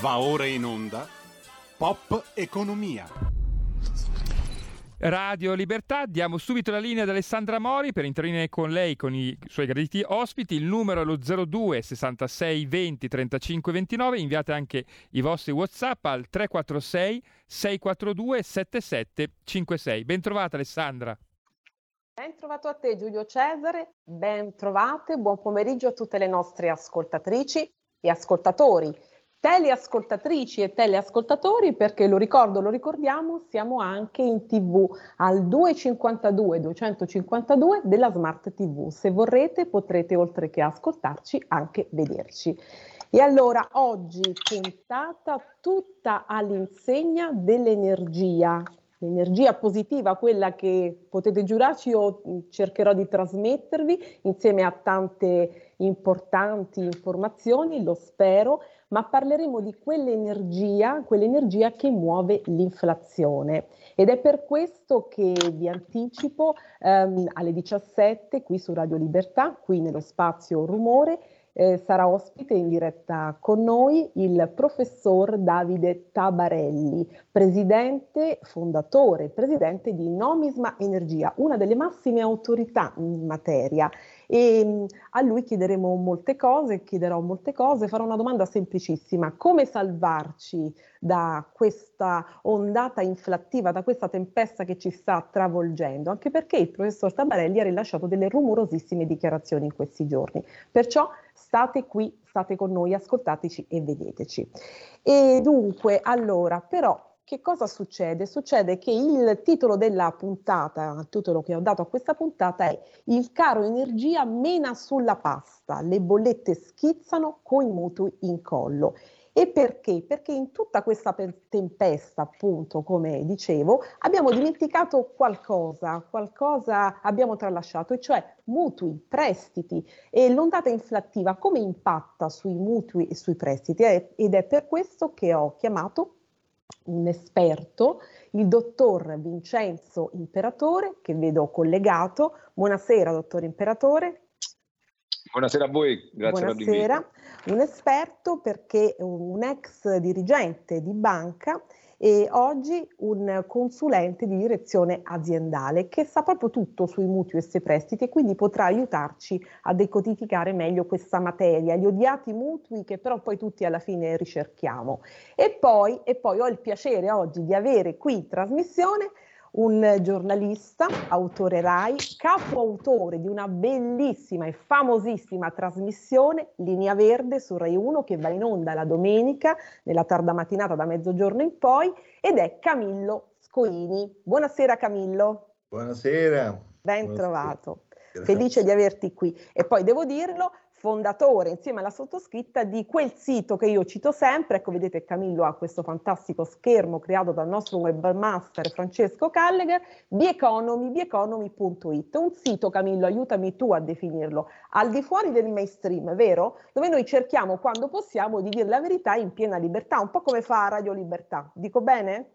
Va ora in onda Pop Economia. Radio Libertà, diamo subito la linea ad Alessandra Mori per intervenire con lei, con i suoi graditi ospiti. Il numero è lo 02 66 20 35 29. Inviate anche i vostri WhatsApp al 346 642 7756. Ben trovata Alessandra. Ben trovato a te Giulio Cesare, ben trovate, buon pomeriggio a tutte le nostre ascoltatrici ascoltatori, teleascoltatrici e teleascoltatori perché lo ricordo, lo ricordiamo, siamo anche in tv al 252 252 della Smart TV. Se vorrete potrete oltre che ascoltarci anche vederci. E allora oggi puntata tutta all'insegna dell'energia, l'energia positiva, quella che potete giurarci, io cercherò di trasmettervi insieme a tante importanti informazioni, lo spero, ma parleremo di quell'energia, quell'energia che muove l'inflazione. Ed è per questo che vi anticipo ehm, alle 17 qui su Radio Libertà, qui nello spazio Rumore, eh, sarà ospite in diretta con noi il professor Davide Tabarelli, presidente, fondatore, presidente di Nomisma Energia, una delle massime autorità in materia e mm, a lui chiederemo molte cose, chiederò molte cose, farò una domanda semplicissima, come salvarci da questa ondata inflattiva, da questa tempesta che ci sta travolgendo, anche perché il professor Tabarelli ha rilasciato delle rumorosissime dichiarazioni in questi giorni, perciò state qui, state con noi, ascoltateci e vedeteci. E dunque, allora, però che cosa succede? Succede che il titolo della puntata, il titolo che ho dato a questa puntata è Il caro energia mena sulla pasta, le bollette schizzano con i mutui in collo. E perché? Perché in tutta questa tempesta, appunto, come dicevo, abbiamo dimenticato qualcosa, qualcosa abbiamo tralasciato, e cioè mutui, prestiti e l'ondata inflattiva come impatta sui mutui e sui prestiti. Ed è per questo che ho chiamato un esperto, il dottor Vincenzo Imperatore, che vedo collegato. Buonasera, dottor Imperatore. Buonasera a voi, grazie Buonasera. Un esperto perché un ex dirigente di banca e oggi un consulente di direzione aziendale che sa proprio tutto sui mutui e sui prestiti e quindi potrà aiutarci a decodificare meglio questa materia, gli odiati mutui che però poi tutti alla fine ricerchiamo. E poi, e poi ho il piacere oggi di avere qui in trasmissione un giornalista, autore RAI, capoautore di una bellissima e famosissima trasmissione Linea Verde su Rai 1 che va in onda la domenica nella tarda mattinata da mezzogiorno in poi ed è Camillo Scoini. Buonasera Camillo. Buonasera. Ben Buonasera. trovato. Grazie. Felice di averti qui. E poi devo dirlo, fondatore insieme alla sottoscritta di quel sito che io cito sempre, ecco vedete Camillo ha questo fantastico schermo creato dal nostro webmaster Francesco Callegher, bieconomy, bieconomy.it, un sito Camillo, aiutami tu a definirlo, al di fuori del mainstream, vero? Dove noi cerchiamo quando possiamo di dire la verità in piena libertà, un po' come fa Radio Libertà, dico bene?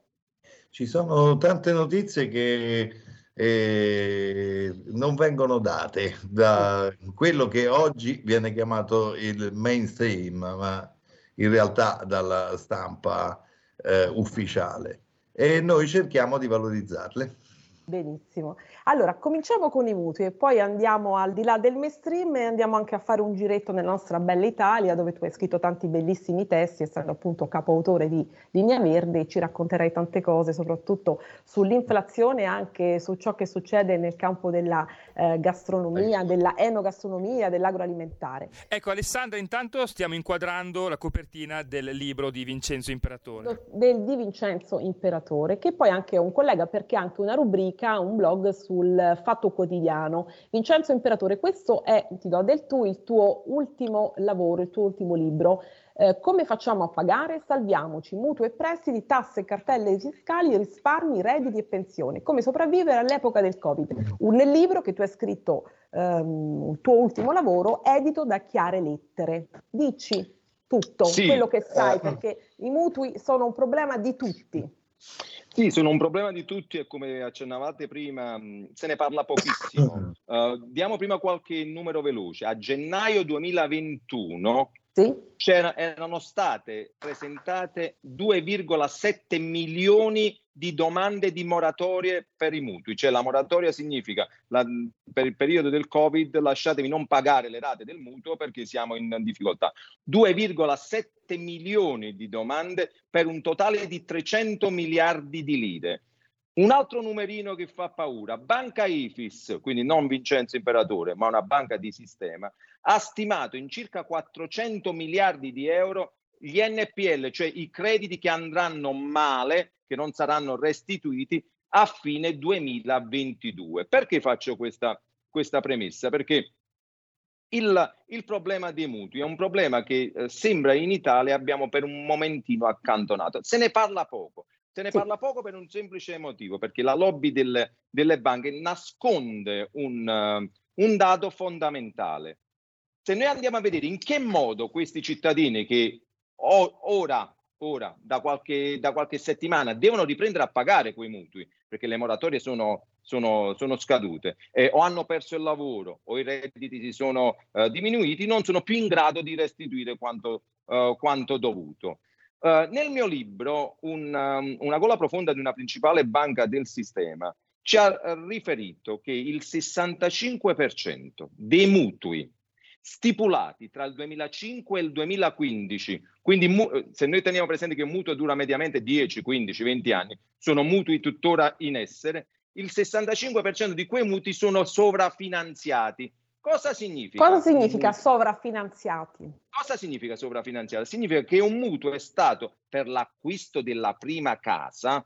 Ci sono tante notizie che eh, non vengono date da quello che oggi viene chiamato il mainstream, ma in realtà dalla stampa eh, ufficiale. E noi cerchiamo di valorizzarle. Benissimo. Allora, cominciamo con i mutui e poi andiamo al di là del mainstream e andiamo anche a fare un giretto nella nostra bella Italia dove tu hai scritto tanti bellissimi testi, essendo appunto capoautore di Linea Verde ci racconterai tante cose, soprattutto sull'inflazione e anche su ciò che succede nel campo della eh, gastronomia, ecco. della enogastronomia, dell'agroalimentare. Ecco Alessandra, intanto stiamo inquadrando la copertina del libro di Vincenzo Imperatore. Del, di Vincenzo Imperatore, che poi anche è un collega perché ha anche una rubrica rubrica, un blog sul Fatto Quotidiano. Vincenzo Imperatore, questo è, ti do del tu, il tuo ultimo lavoro, il tuo ultimo libro. Eh, come facciamo a pagare? Salviamoci mutui e prestiti, tasse, cartelle fiscali, risparmi, redditi e pensioni. Come sopravvivere all'epoca del Covid? Un libro che tu hai scritto, ehm, il tuo ultimo lavoro, edito da Chiare Lettere. Dici tutto, sì, quello che sai, eh, perché i mutui sono un problema di tutti. Sì, sono un problema di tutti e come accennavate prima se ne parla pochissimo. Uh, diamo prima qualche numero veloce. A gennaio 2021 sì. erano state presentate 2,7 milioni di domande di moratorie per i mutui, cioè la moratoria significa la, per il periodo del Covid lasciatevi non pagare le rate del mutuo perché siamo in difficoltà. 2,7 milioni di domande per un totale di 300 miliardi di lire. Un altro numerino che fa paura, Banca Ifis, quindi non Vincenzo Imperatore, ma una banca di sistema, ha stimato in circa 400 miliardi di euro gli NPL, cioè i crediti che andranno male, che non saranno restituiti a fine 2022. Perché faccio questa, questa premessa? Perché il, il, problema dei mutui è un problema che eh, sembra in Italia abbiamo per un momentino accantonato. Se ne parla poco. Se ne parla poco per un semplice motivo, perché la lobby del, delle banche nasconde un, uh, un dato fondamentale. Se noi andiamo a vedere in che modo questi cittadini che o, ora, ora da, qualche, da qualche settimana devono riprendere a pagare quei mutui, perché le moratorie sono, sono, sono scadute, eh, o hanno perso il lavoro o i redditi si sono uh, diminuiti, non sono più in grado di restituire quanto, uh, quanto dovuto. Uh, nel mio libro, un, um, Una gola profonda di una principale banca del sistema ci ha riferito che il 65% dei mutui stipulati tra il 2005 e il 2015, quindi eh, se noi teniamo presente che un mutuo dura mediamente 10, 15, 20 anni, sono mutui tuttora in essere, il 65% di quei mutui sono sovrafinanziati Cosa significa? Cosa significa sovrafinanziati? Cosa significa sovrafinanziati? Significa che un mutuo è stato per l'acquisto della prima casa,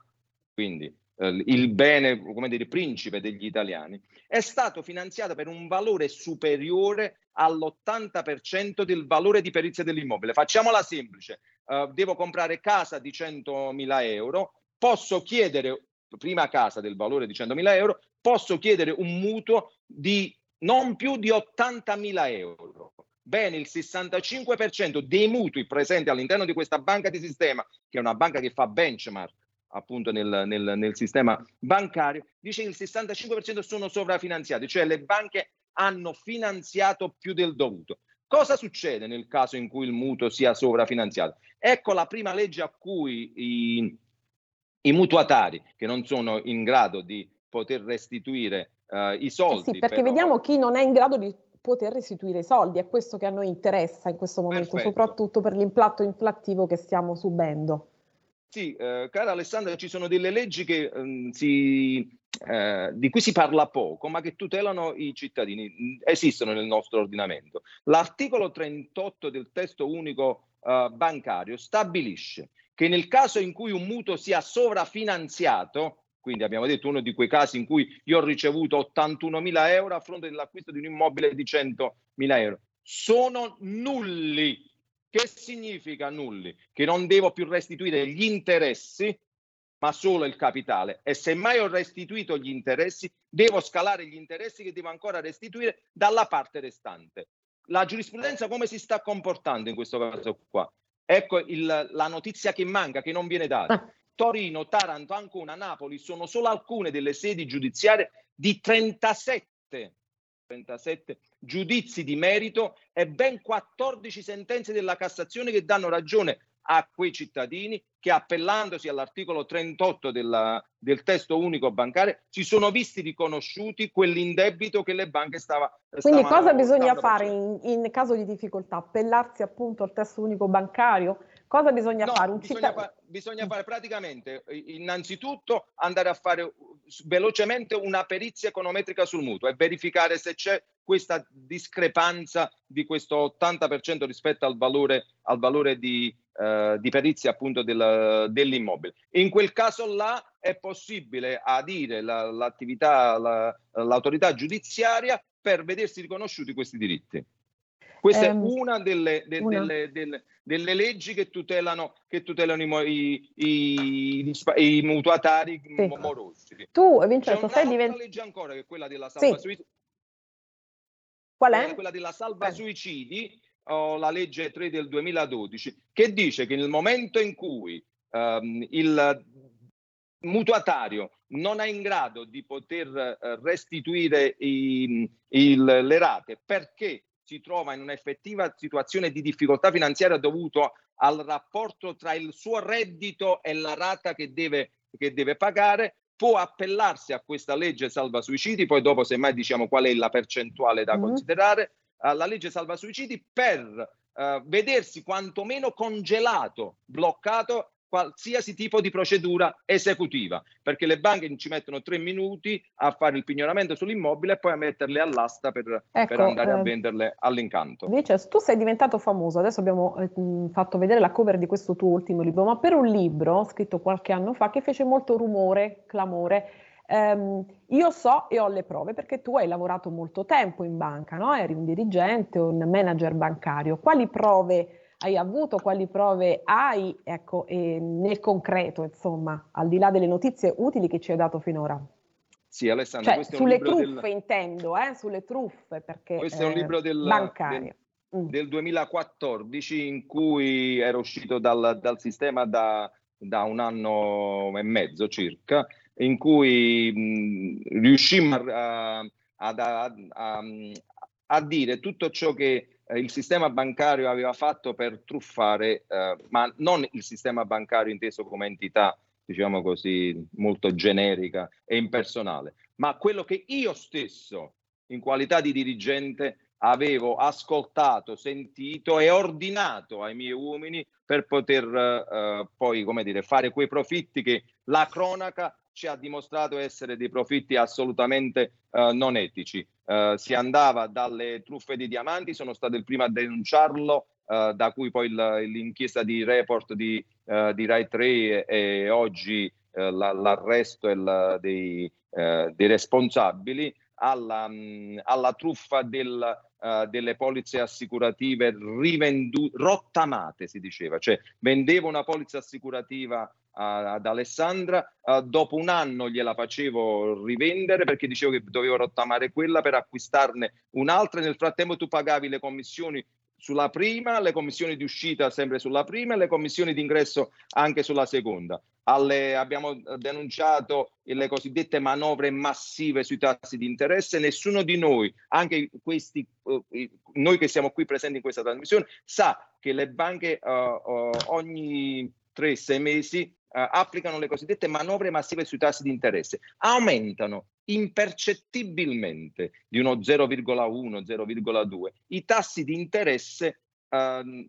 quindi il bene, come dire, principe degli italiani, è stato finanziato per un valore superiore all'80% del valore di perizia dell'immobile. Facciamola semplice, eh, devo comprare casa di 100.000 euro, posso chiedere, prima casa del valore di 100.000 euro, posso chiedere un mutuo di non più di 80.000 euro. Bene, il 65% dei mutui presenti all'interno di questa banca di sistema, che è una banca che fa benchmark appunto nel, nel, nel sistema bancario, dice che il 65% sono sovrafinanziati, cioè le banche hanno finanziato più del dovuto. Cosa succede nel caso in cui il mutuo sia sovrafinanziato? Ecco la prima legge a cui i, i mutuatari, che non sono in grado di poter restituire uh, i soldi. Eh sì, perché però... vediamo chi non è in grado di poter restituire i soldi, è questo che a noi interessa in questo momento, Perfetto. soprattutto per l'impatto inflattivo che stiamo subendo. Sì, eh, cara Alessandra, ci sono delle leggi che, um, si, eh, di cui si parla poco, ma che tutelano i cittadini, esistono nel nostro ordinamento. L'articolo 38 del testo unico uh, bancario stabilisce che nel caso in cui un mutuo sia sovrafinanziato, quindi abbiamo detto uno di quei casi in cui io ho ricevuto 81.000 euro a fronte dell'acquisto di un immobile di 100.000 euro. Sono nulli. Che significa nulli? Che non devo più restituire gli interessi, ma solo il capitale. E se mai ho restituito gli interessi, devo scalare gli interessi che devo ancora restituire dalla parte restante. La giurisprudenza come si sta comportando in questo caso qua? Ecco il, la notizia che manca, che non viene data. Ah. Torino, Taranto, Ancona, Napoli sono solo alcune delle sedi giudiziarie di 37, 37 giudizi di merito e ben 14 sentenze della Cassazione che danno ragione a quei cittadini che appellandosi all'articolo 38 della, del testo unico bancario si sono visti riconosciuti quell'indebito che le banche stava Quindi cosa bisogna fare in, in, caso di difficoltà? Appellarsi appunto al testo unico bancario? Cosa bisogna no, fare? Un bisogna, cittad- fa- bisogna fare praticamente, innanzitutto, andare a fare velocemente una perizia econometrica sul mutuo e verificare se c'è questa discrepanza di questo 80% rispetto al valore, al valore di, eh, di perizia appunto del, dell'immobile. In quel caso là è possibile adire la, l'attività, la, l'autorità giudiziaria per vedersi riconosciuti questi diritti. Questa eh, è una delle, de, una delle, delle, delle, leggi che tutelano, che tutelano i, i, i, i mutuatari sì. morosi. Tu, Vincenzo, sei diventato... legge ancora che è quella della salva sì. suicidi. Qual è? Quella della salva suicidi, oh, la legge 3 del 2012, che dice che nel momento in cui um, il mutuatario non è in grado di poter uh, restituire i, il, le rate perché si trova in un'effettiva situazione di difficoltà finanziaria dovuto al rapporto tra il suo reddito e la rata che deve, che deve pagare, può appellarsi a questa legge salva suicidi, poi dopo semmai diciamo qual è la percentuale da mm. considerare, alla legge salva suicidi per uh, vedersi quantomeno congelato, bloccato qualsiasi tipo di procedura esecutiva, perché le banche ci mettono tre minuti a fare il pignoramento sull'immobile e poi a metterle all'asta per, ecco, per andare eh, a venderle all'incanto. Dice, tu sei diventato famoso, adesso abbiamo eh, fatto vedere la cover di questo tuo ultimo libro, ma per un libro scritto qualche anno fa che fece molto rumore, clamore, ehm, io so e ho le prove perché tu hai lavorato molto tempo in banca, no? eri un dirigente, un manager bancario, quali prove hai avuto, quali prove hai, ecco, nel concreto, insomma, al di là delle notizie utili che ci hai dato finora. Sì, Alessandro, cioè, sulle truffe del... intendo, eh, sulle truffe, perché questo è un libro del, bancario. Del, mm. del 2014 in cui ero uscito dal, dal sistema da, da, un anno e mezzo circa, in cui mh, riuscimmo a, a, a, a dire tutto ciò che eh, il sistema bancario aveva fatto per truffare, eh, ma non il sistema bancario inteso come entità, diciamo così, molto generica e impersonale, ma quello che io stesso, in qualità di dirigente, avevo ascoltato, sentito e ordinato ai miei uomini per poter eh, poi, come dire, fare quei profitti che la cronaca ci ha dimostrato essere dei profitti assolutamente uh, non etici. Uh, si andava dalle truffe di diamanti, sono stato il primo a denunciarlo, uh, da cui poi il, l'inchiesta di report di, di Rai 3 e oggi la, l'arresto la, dei, dei, responsabili, alla, mh, alla truffa del, delle polizze assicurative rivendute, rottamate si diceva, cioè vendevo una polizza assicurativa ad Alessandra. Uh, dopo un anno gliela facevo rivendere perché dicevo che dovevo rottamare quella per acquistarne un'altra. Nel frattempo tu pagavi le commissioni sulla prima, le commissioni di uscita sempre sulla prima e le commissioni di ingresso anche sulla seconda. Alle, abbiamo denunciato le cosiddette manovre massive sui tassi di interesse. Nessuno di noi, anche questi, uh, noi che siamo qui presenti in questa trasmissione, sa che le banche uh, uh, ogni tre, sei mesi applicano le cosiddette manovre massive sui tassi di interesse, aumentano impercettibilmente di uno 0,1, 0,2 i tassi di interesse uh,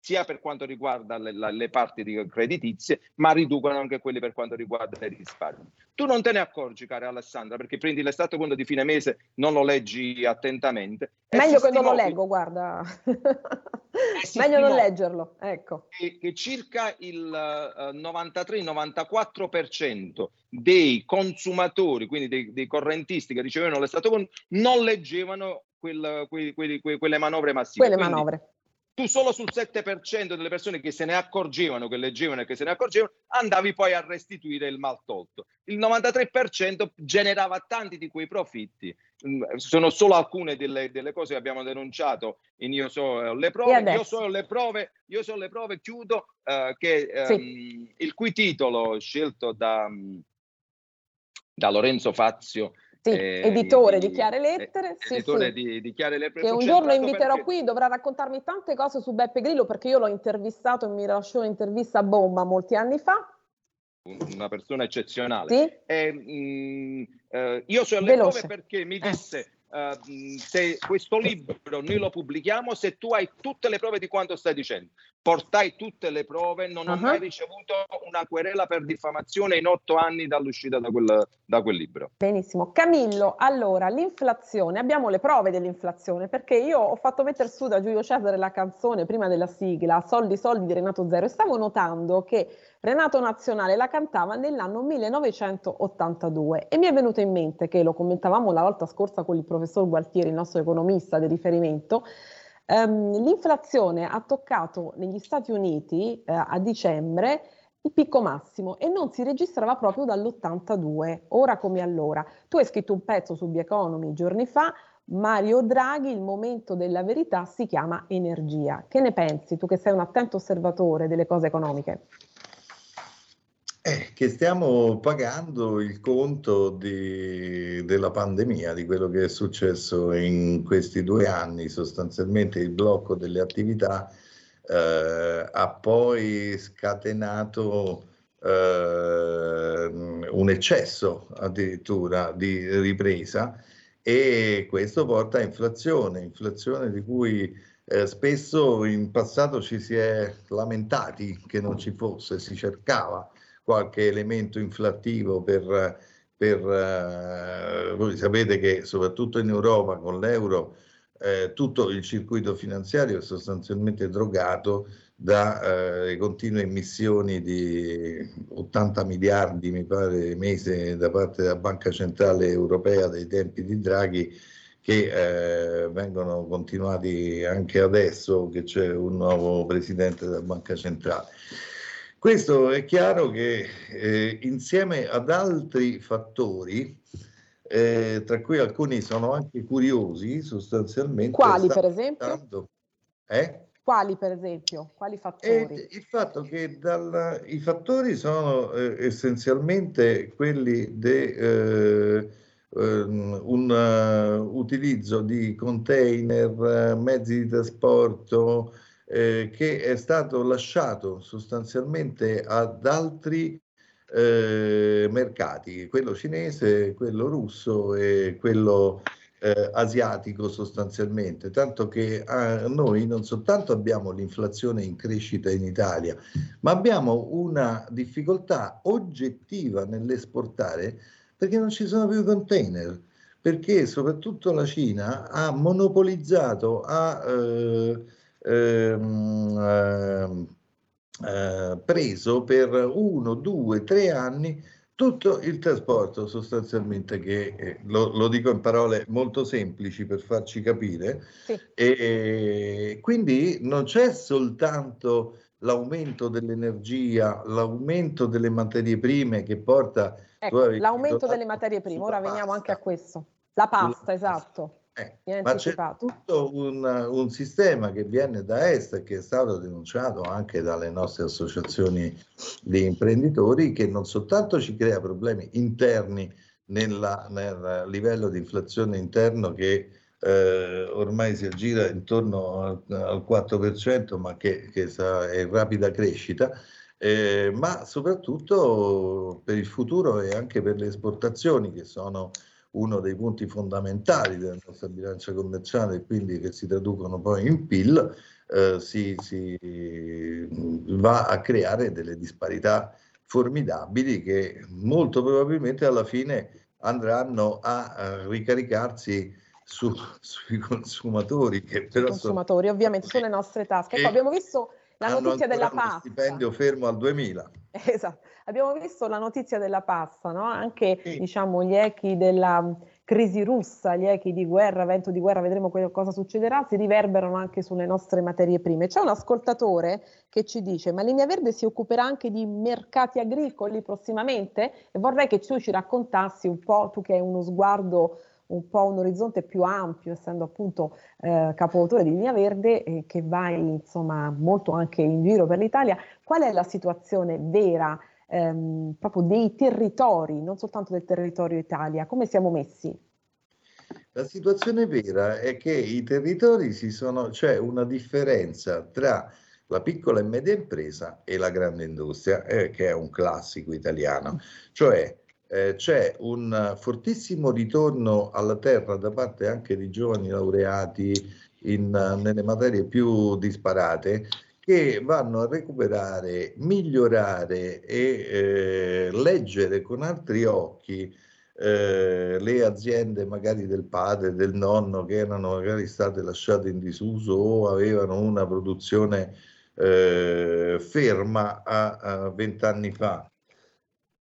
sia per quanto riguarda le, le, parti creditizie, ma riducono anche quelli per quanto riguarda i risparmi. Tu non te ne accorgi, cara Alessandra, perché prendi l'estratto conto di fine mese, non lo leggi attentamente. Meglio che non lo leggo, guarda. Meglio non leggerlo, ecco. Che, che circa il uh, 93-94% dei consumatori, quindi dei, dei, correntisti che ricevevano l'estratto conto, non leggevano quel, que, que, que, quelle manovre massive. Quelle quindi, manovre tu solo sul 7% delle persone che se ne accorgevano, che leggevano e che se ne accorgevano, andavi poi a restituire il mal tolto. Il 93% generava tanti di quei profitti. Mm, sono solo alcune delle, delle cose che abbiamo denunciato in Io so le prove. Io so le prove, io so le prove, chiudo, uh, che, um, sì. il cui titolo scelto da, da Lorenzo Fazio sì, eh, editore di, di Chiare Lettere. Sì, editore sì. Di, di, Chiare Lettere. Che un giorno inviterò perché... qui, dovrà raccontarmi tante cose su Beppe Grillo perché io l'ho intervistato e mi lasciò un'intervista a bomba molti anni fa. Una persona eccezionale. Sì. E, mh, mm, eh, io sono alle prove perché mi eh. disse... Eh Uh, se questo libro noi lo pubblichiamo se tu hai tutte le prove di quanto stai dicendo. Portai tutte le prove, non uh-huh. ho mai ricevuto una querela per diffamazione in otto anni dall'uscita da quel, da quel libro. Benissimo. Camillo, allora, l'inflazione, abbiamo le prove dell'inflazione perché io ho fatto mettere su da Giulio Cesare la canzone prima della sigla, Soldi, soldi di Renato Zero e stavo notando che Renato Nazionale la cantava nell'anno 1982 e mi è venuto in mente che lo commentavamo la volta scorsa con il professor Gualtieri, il nostro economista di riferimento, ehm, l'inflazione ha toccato negli Stati Uniti eh, a dicembre il picco massimo e non si registrava proprio dall'82, ora come allora. Tu hai scritto un pezzo su The Economy giorni fa, Mario Draghi, il momento della verità si chiama energia. Che ne pensi tu che sei un attento osservatore delle cose economiche? Eh, che stiamo pagando il conto di, della pandemia, di quello che è successo in questi due anni, sostanzialmente il blocco delle attività eh, ha poi scatenato eh, un eccesso addirittura di ripresa e questo porta a inflazione, inflazione di cui eh, spesso in passato ci si è lamentati che non ci fosse, si cercava qualche elemento inflattivo per, per eh, voi sapete che soprattutto in Europa con l'euro eh, tutto il circuito finanziario è sostanzialmente drogato da eh, continue emissioni di 80 miliardi, mi pare, mese da parte della Banca Centrale Europea dei tempi di Draghi, che eh, vengono continuati anche adesso che c'è un nuovo presidente della Banca Centrale. Questo è chiaro che eh, insieme ad altri fattori, eh, tra cui alcuni sono anche curiosi sostanzialmente. Quali per esempio? Eh? Quali per esempio? Quali fattori? Eh, il fatto che dal, i fattori sono eh, essenzialmente quelli di eh, ehm, un uh, utilizzo di container, mezzi di trasporto, eh, che è stato lasciato sostanzialmente ad altri eh, mercati, quello cinese, quello russo e quello eh, asiatico sostanzialmente, tanto che eh, noi non soltanto abbiamo l'inflazione in crescita in Italia, ma abbiamo una difficoltà oggettiva nell'esportare perché non ci sono più container, perché soprattutto la Cina ha monopolizzato, ha eh, ehm, ehm, eh, preso per uno, due, tre anni tutto il trasporto sostanzialmente che eh, lo, lo, dico in parole molto semplici per farci capire sì. e quindi non c'è soltanto l'aumento dell'energia, l'aumento delle materie prime che porta ecco, l'aumento delle materie prime, ora veniamo anche a questo. La pasta, esatto. Eh, ma c'è tutto un, un, sistema che viene da est e che è stato denunciato anche dalle nostre associazioni di imprenditori che non soltanto ci crea problemi interni nella, nel livello di inflazione interno che eh, ormai si aggira intorno al, al 4%, ma che, che è in rapida crescita, eh, ma soprattutto per il futuro e anche per le esportazioni che sono uno dei punti fondamentali della nostra bilancia commerciale e quindi che si traducono poi in PIL, eh, si, si, va a creare delle disparità formidabili che molto probabilmente alla fine andranno a, a ricaricarsi su, sui consumatori. Che però I consumatori sono, ovviamente sulle nostre tasche. Ecco, abbiamo visto la notizia della pasta. stipendio fermo al 2000. Esatto. Abbiamo visto la notizia della pasta, no? anche sì. diciamo, gli echi della crisi russa, gli echi di guerra, vento di guerra, vedremo cosa succederà, si riverberano anche sulle nostre materie prime. C'è un ascoltatore che ci dice, ma Linea Verde si occuperà anche di mercati agricoli prossimamente? E vorrei che tu ci raccontassi un po', tu che hai uno sguardo un po' un orizzonte più ampio, essendo appunto eh, capoautore di Linea Verde, eh, che vai insomma molto anche in giro per l'Italia, qual è la situazione vera ehm, proprio dei territori, non soltanto del territorio Italia, come siamo messi? La situazione vera è che i territori si sono, c'è una differenza tra la piccola e media impresa e la grande industria, eh, che è un classico italiano, cioè eh, c'è un fortissimo ritorno alla terra da parte anche di giovani laureati in, nelle materie più disparate che vanno a recuperare, migliorare e eh, leggere con altri occhi eh, le aziende magari del padre, del nonno che erano magari state lasciate in disuso o avevano una produzione eh, ferma a vent'anni fa.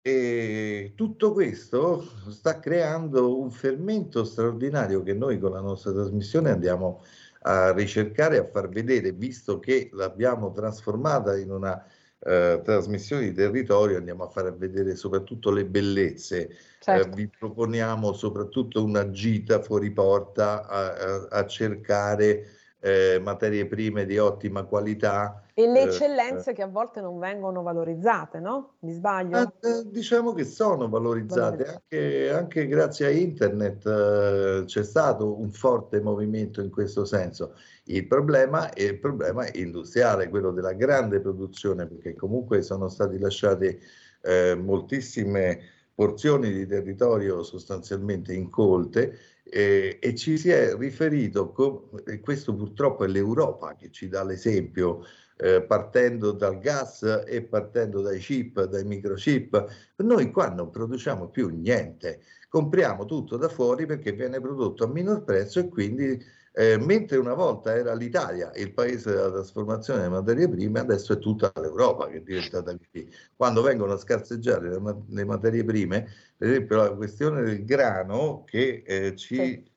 E tutto questo sta creando un fermento straordinario che noi con la nostra trasmissione andiamo a ricercare, a far vedere, visto che l'abbiamo trasformata in una eh, trasmissione di territorio, andiamo a far vedere soprattutto le bellezze. Certo. Eh, vi proponiamo soprattutto una gita fuori porta a, a, a cercare eh, materie prime di ottima qualità. E le eh, eccellenze eh, che a volte non vengono valorizzate, no? Mi sbaglio? Eh, eh diciamo che sono valorizzate. Anche, anche, grazie a internet eh, c'è stato un forte movimento in questo senso. Il problema è il problema industriale, quello della grande produzione, perché comunque sono stati lasciati moltissime porzioni di territorio sostanzialmente incolte eh, e ci si è riferito, con, e questo purtroppo è l'Europa che ci dà l'esempio, eh, partendo dal gas e partendo dai chip, dai microchip, noi qua non produciamo più niente, compriamo tutto da fuori perché viene prodotto a minor prezzo e quindi eh, mentre una volta era l'Italia il paese della trasformazione delle materie prime, adesso è tutta l'Europa che è diventata così. Quando vengono a scarseggiare le, le materie prime, per esempio la questione del grano che eh, ci, sì.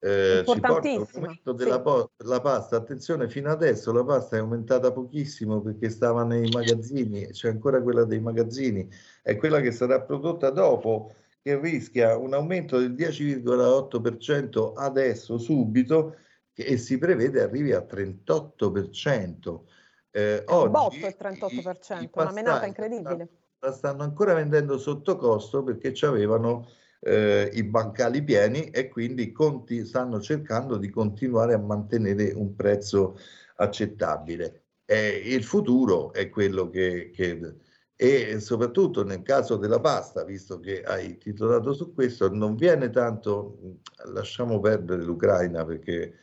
eh, ci porta al momento della sì. po- pasta, attenzione, fino adesso la pasta è aumentata pochissimo perché stava nei magazzini, c'è ancora quella dei magazzini, è quella che sarà prodotta dopo che rischia un aumento del 10,8% adesso, subito, e si prevede arrivi a 38%. Eh, oggi botto il 38%, i, i una menata incredibile. La stanno ancora vendendo sotto costo perché ci avevano eh, i bancali pieni e quindi conti, stanno cercando di continuare a mantenere un prezzo accettabile. Eh, il futuro è quello che, che e soprattutto nel caso della pasta, visto che hai titolato su questo, non viene tanto, lasciamo perdere l'Ucraina perché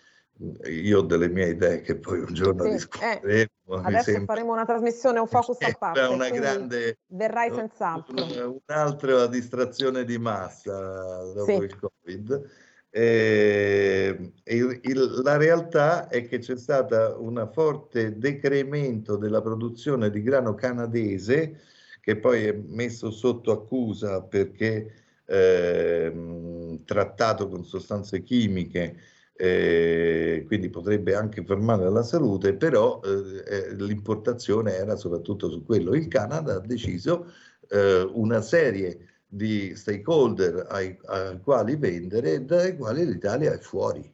io ho delle mie idee che poi un giorno sì, discuteremo. Eh, adesso sembra, faremo una trasmissione, un focus a parte. Una grande, verrai senz'altro. Un'altra distrazione di massa dopo sì. il Covid. Eh, il, il, la realtà è che c'è stato un forte decremento della produzione di grano canadese che poi è messo sotto accusa perché eh, trattato con sostanze chimiche, eh, quindi potrebbe anche fermare la salute, però eh, eh, l'importazione era soprattutto su quello. Il Canada ha deciso eh, una serie di stakeholder ai, ai quali vendere e dai quali l'Italia è fuori.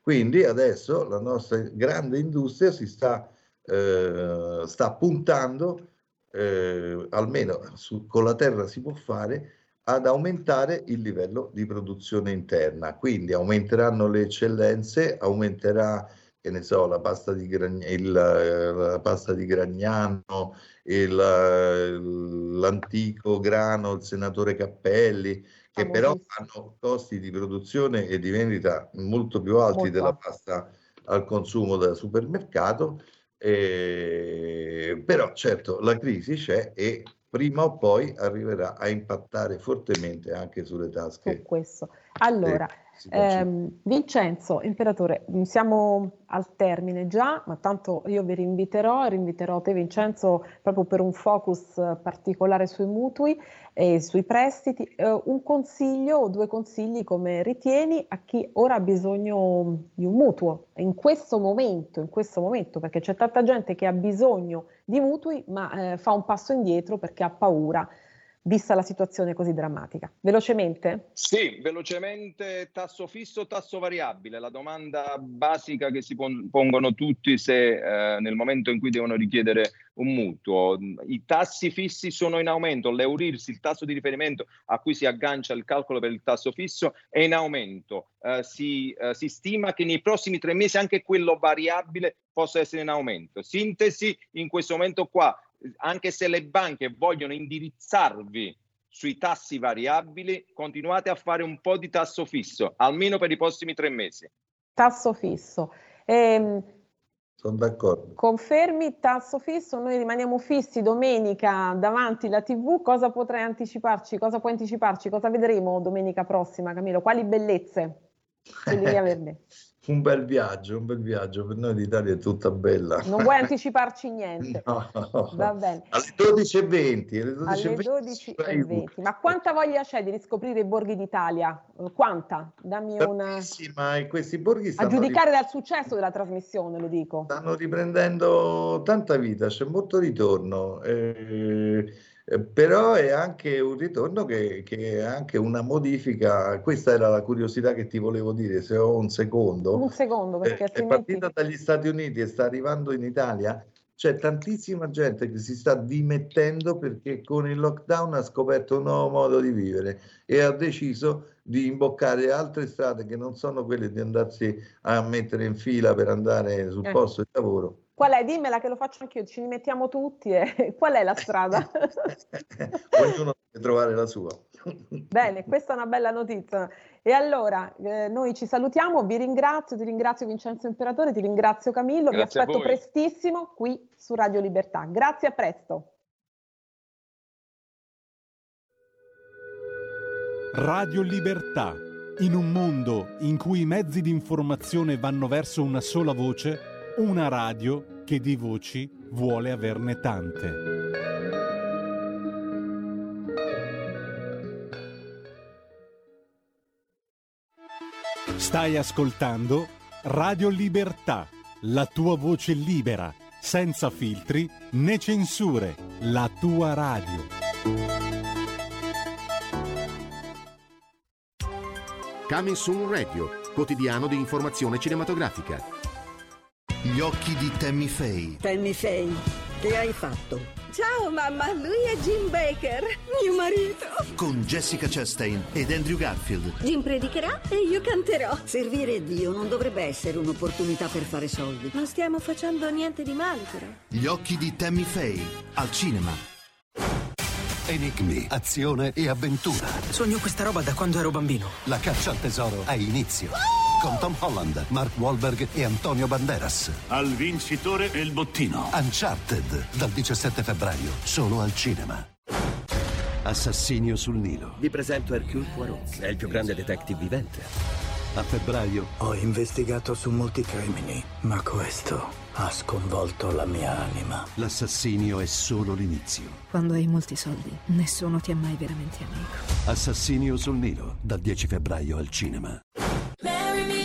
Quindi adesso la nostra grande industria si sta, eh, sta puntando, eh, almeno su, con la terra si può fare, ad aumentare il livello di produzione interna. Quindi aumenteranno le eccellenze, aumenterà che ne so, la pasta di, Gragn- il, la pasta di Gragnano, il, l'antico grano, il senatore Cappelli, che ah, però hanno costi di produzione e di vendita molto più alti molto. della pasta al consumo da supermercato. Eh, però certo la crisi c'è e prima o poi arriverà a impattare fortemente anche sulle tasche. Su questo. Allora, eh, Vincenzo, imperatore, mm, siamo al termine già, ma tanto io vi rinviterò, rinviterò te Vincenzo proprio per un focus particolare sui mutui e sui prestiti. Eh, un consiglio o due consigli come ritieni a chi ora ha bisogno di un mutuo in questo momento, in questo momento, perché c'è tanta gente che ha bisogno di mutui ma eh, fa un passo indietro perché ha paura vista la situazione così drammatica. Velocemente? Sì, velocemente tasso fisso tasso variabile, la domanda basica che si pongono tutti se eh, nel momento in cui devono richiedere un mutuo. I tassi fissi sono in aumento, l'Eurirs, il tasso di riferimento a cui si aggancia il calcolo per il tasso fisso, è in aumento. Eh, si, eh, si stima che nei prossimi tre mesi anche quello variabile possa essere in aumento. Sintesi, in questo momento qua anche se le banche vogliono indirizzarvi sui tassi variabili, continuate a fare un po' di tasso fisso, almeno per i prossimi tre mesi. Tasso fisso. Ehm, Sono d'accordo. Confermi tasso fisso, noi rimaniamo fissi domenica davanti alla TV, cosa potrai anticiparci, cosa puoi anticiparci, cosa vedremo domenica prossima Camillo? Quali bellezze? Un bel viaggio, un bel viaggio. Per noi l'Italia è tutta bella. Non vuoi anticiparci niente. No. Va bene. Alle 12.20. Alle 12.20. Alle 12 Ma quanta voglia c'è di riscoprire i borghi d'Italia? Quanta? Dammi una... Ma questi borghi stanno... A giudicare dal successo della trasmissione, lo dico. Stanno riprendendo tanta vita, c'è molto ritorno. Eh Eh, però è anche un ritorno che, che, è anche una modifica. Questa era la curiosità che ti volevo dire. Se ho un secondo, un secondo perché eh, altrimenti... è partita dagli Stati Uniti e sta arrivando in Italia. C'è tantissima gente che si sta dimettendo perché con il lockdown ha scoperto un nuovo modo di vivere e ha deciso di imboccare altre strade che non sono quelle di andarsi a mettere in fila per andare sul eh. posto di lavoro Qual è? Dimmela che lo faccio anch'io, ci mettiamo tutti. E... Qual è la strada? Ognuno deve trovare la sua. Bene, questa è una bella notizia. E allora, eh, noi ci salutiamo, vi ringrazio, ti ringrazio Vincenzo Imperatore, ti ringrazio Camillo, Grazie vi aspetto prestissimo qui su Radio Libertà. Grazie, a presto. Radio Libertà. In un mondo in cui i mezzi di informazione vanno verso una sola voce, una radio che di voci vuole averne tante. Stai ascoltando Radio Libertà, la tua voce libera, senza filtri né censure, la tua radio. Coming Soon Radio, quotidiano di informazione cinematografica gli occhi di Tammy Faye. Tammy Faye, che hai fatto? Ciao mamma, lui è Jim Baker, mio marito. Con Jessica Chastain ed Andrew Garfield. Jim predicherà e io canterò. Servire Dio non dovrebbe essere un'opportunità per fare soldi. Non stiamo facendo niente di male però. Gli occhi di Tammy Faye, al cinema. Enigmi, azione e avventura. Sogno questa roba da quando ero bambino. La caccia al tesoro ha inizio. Oh! Con Tom Holland, Mark Wahlberg e Antonio Banderas. Al vincitore il bottino. Uncharted, dal 17 febbraio, solo al cinema. Assassinio sul Nilo. Vi presento Hercule Poirot, è il più grande detective vivente. A febbraio. Ho investigato su molti crimini, ma questo ha sconvolto la mia anima. L'assassinio è solo l'inizio. Quando hai molti soldi, nessuno ti è mai veramente amico. Assassinio sul Nilo, dal 10 febbraio al cinema.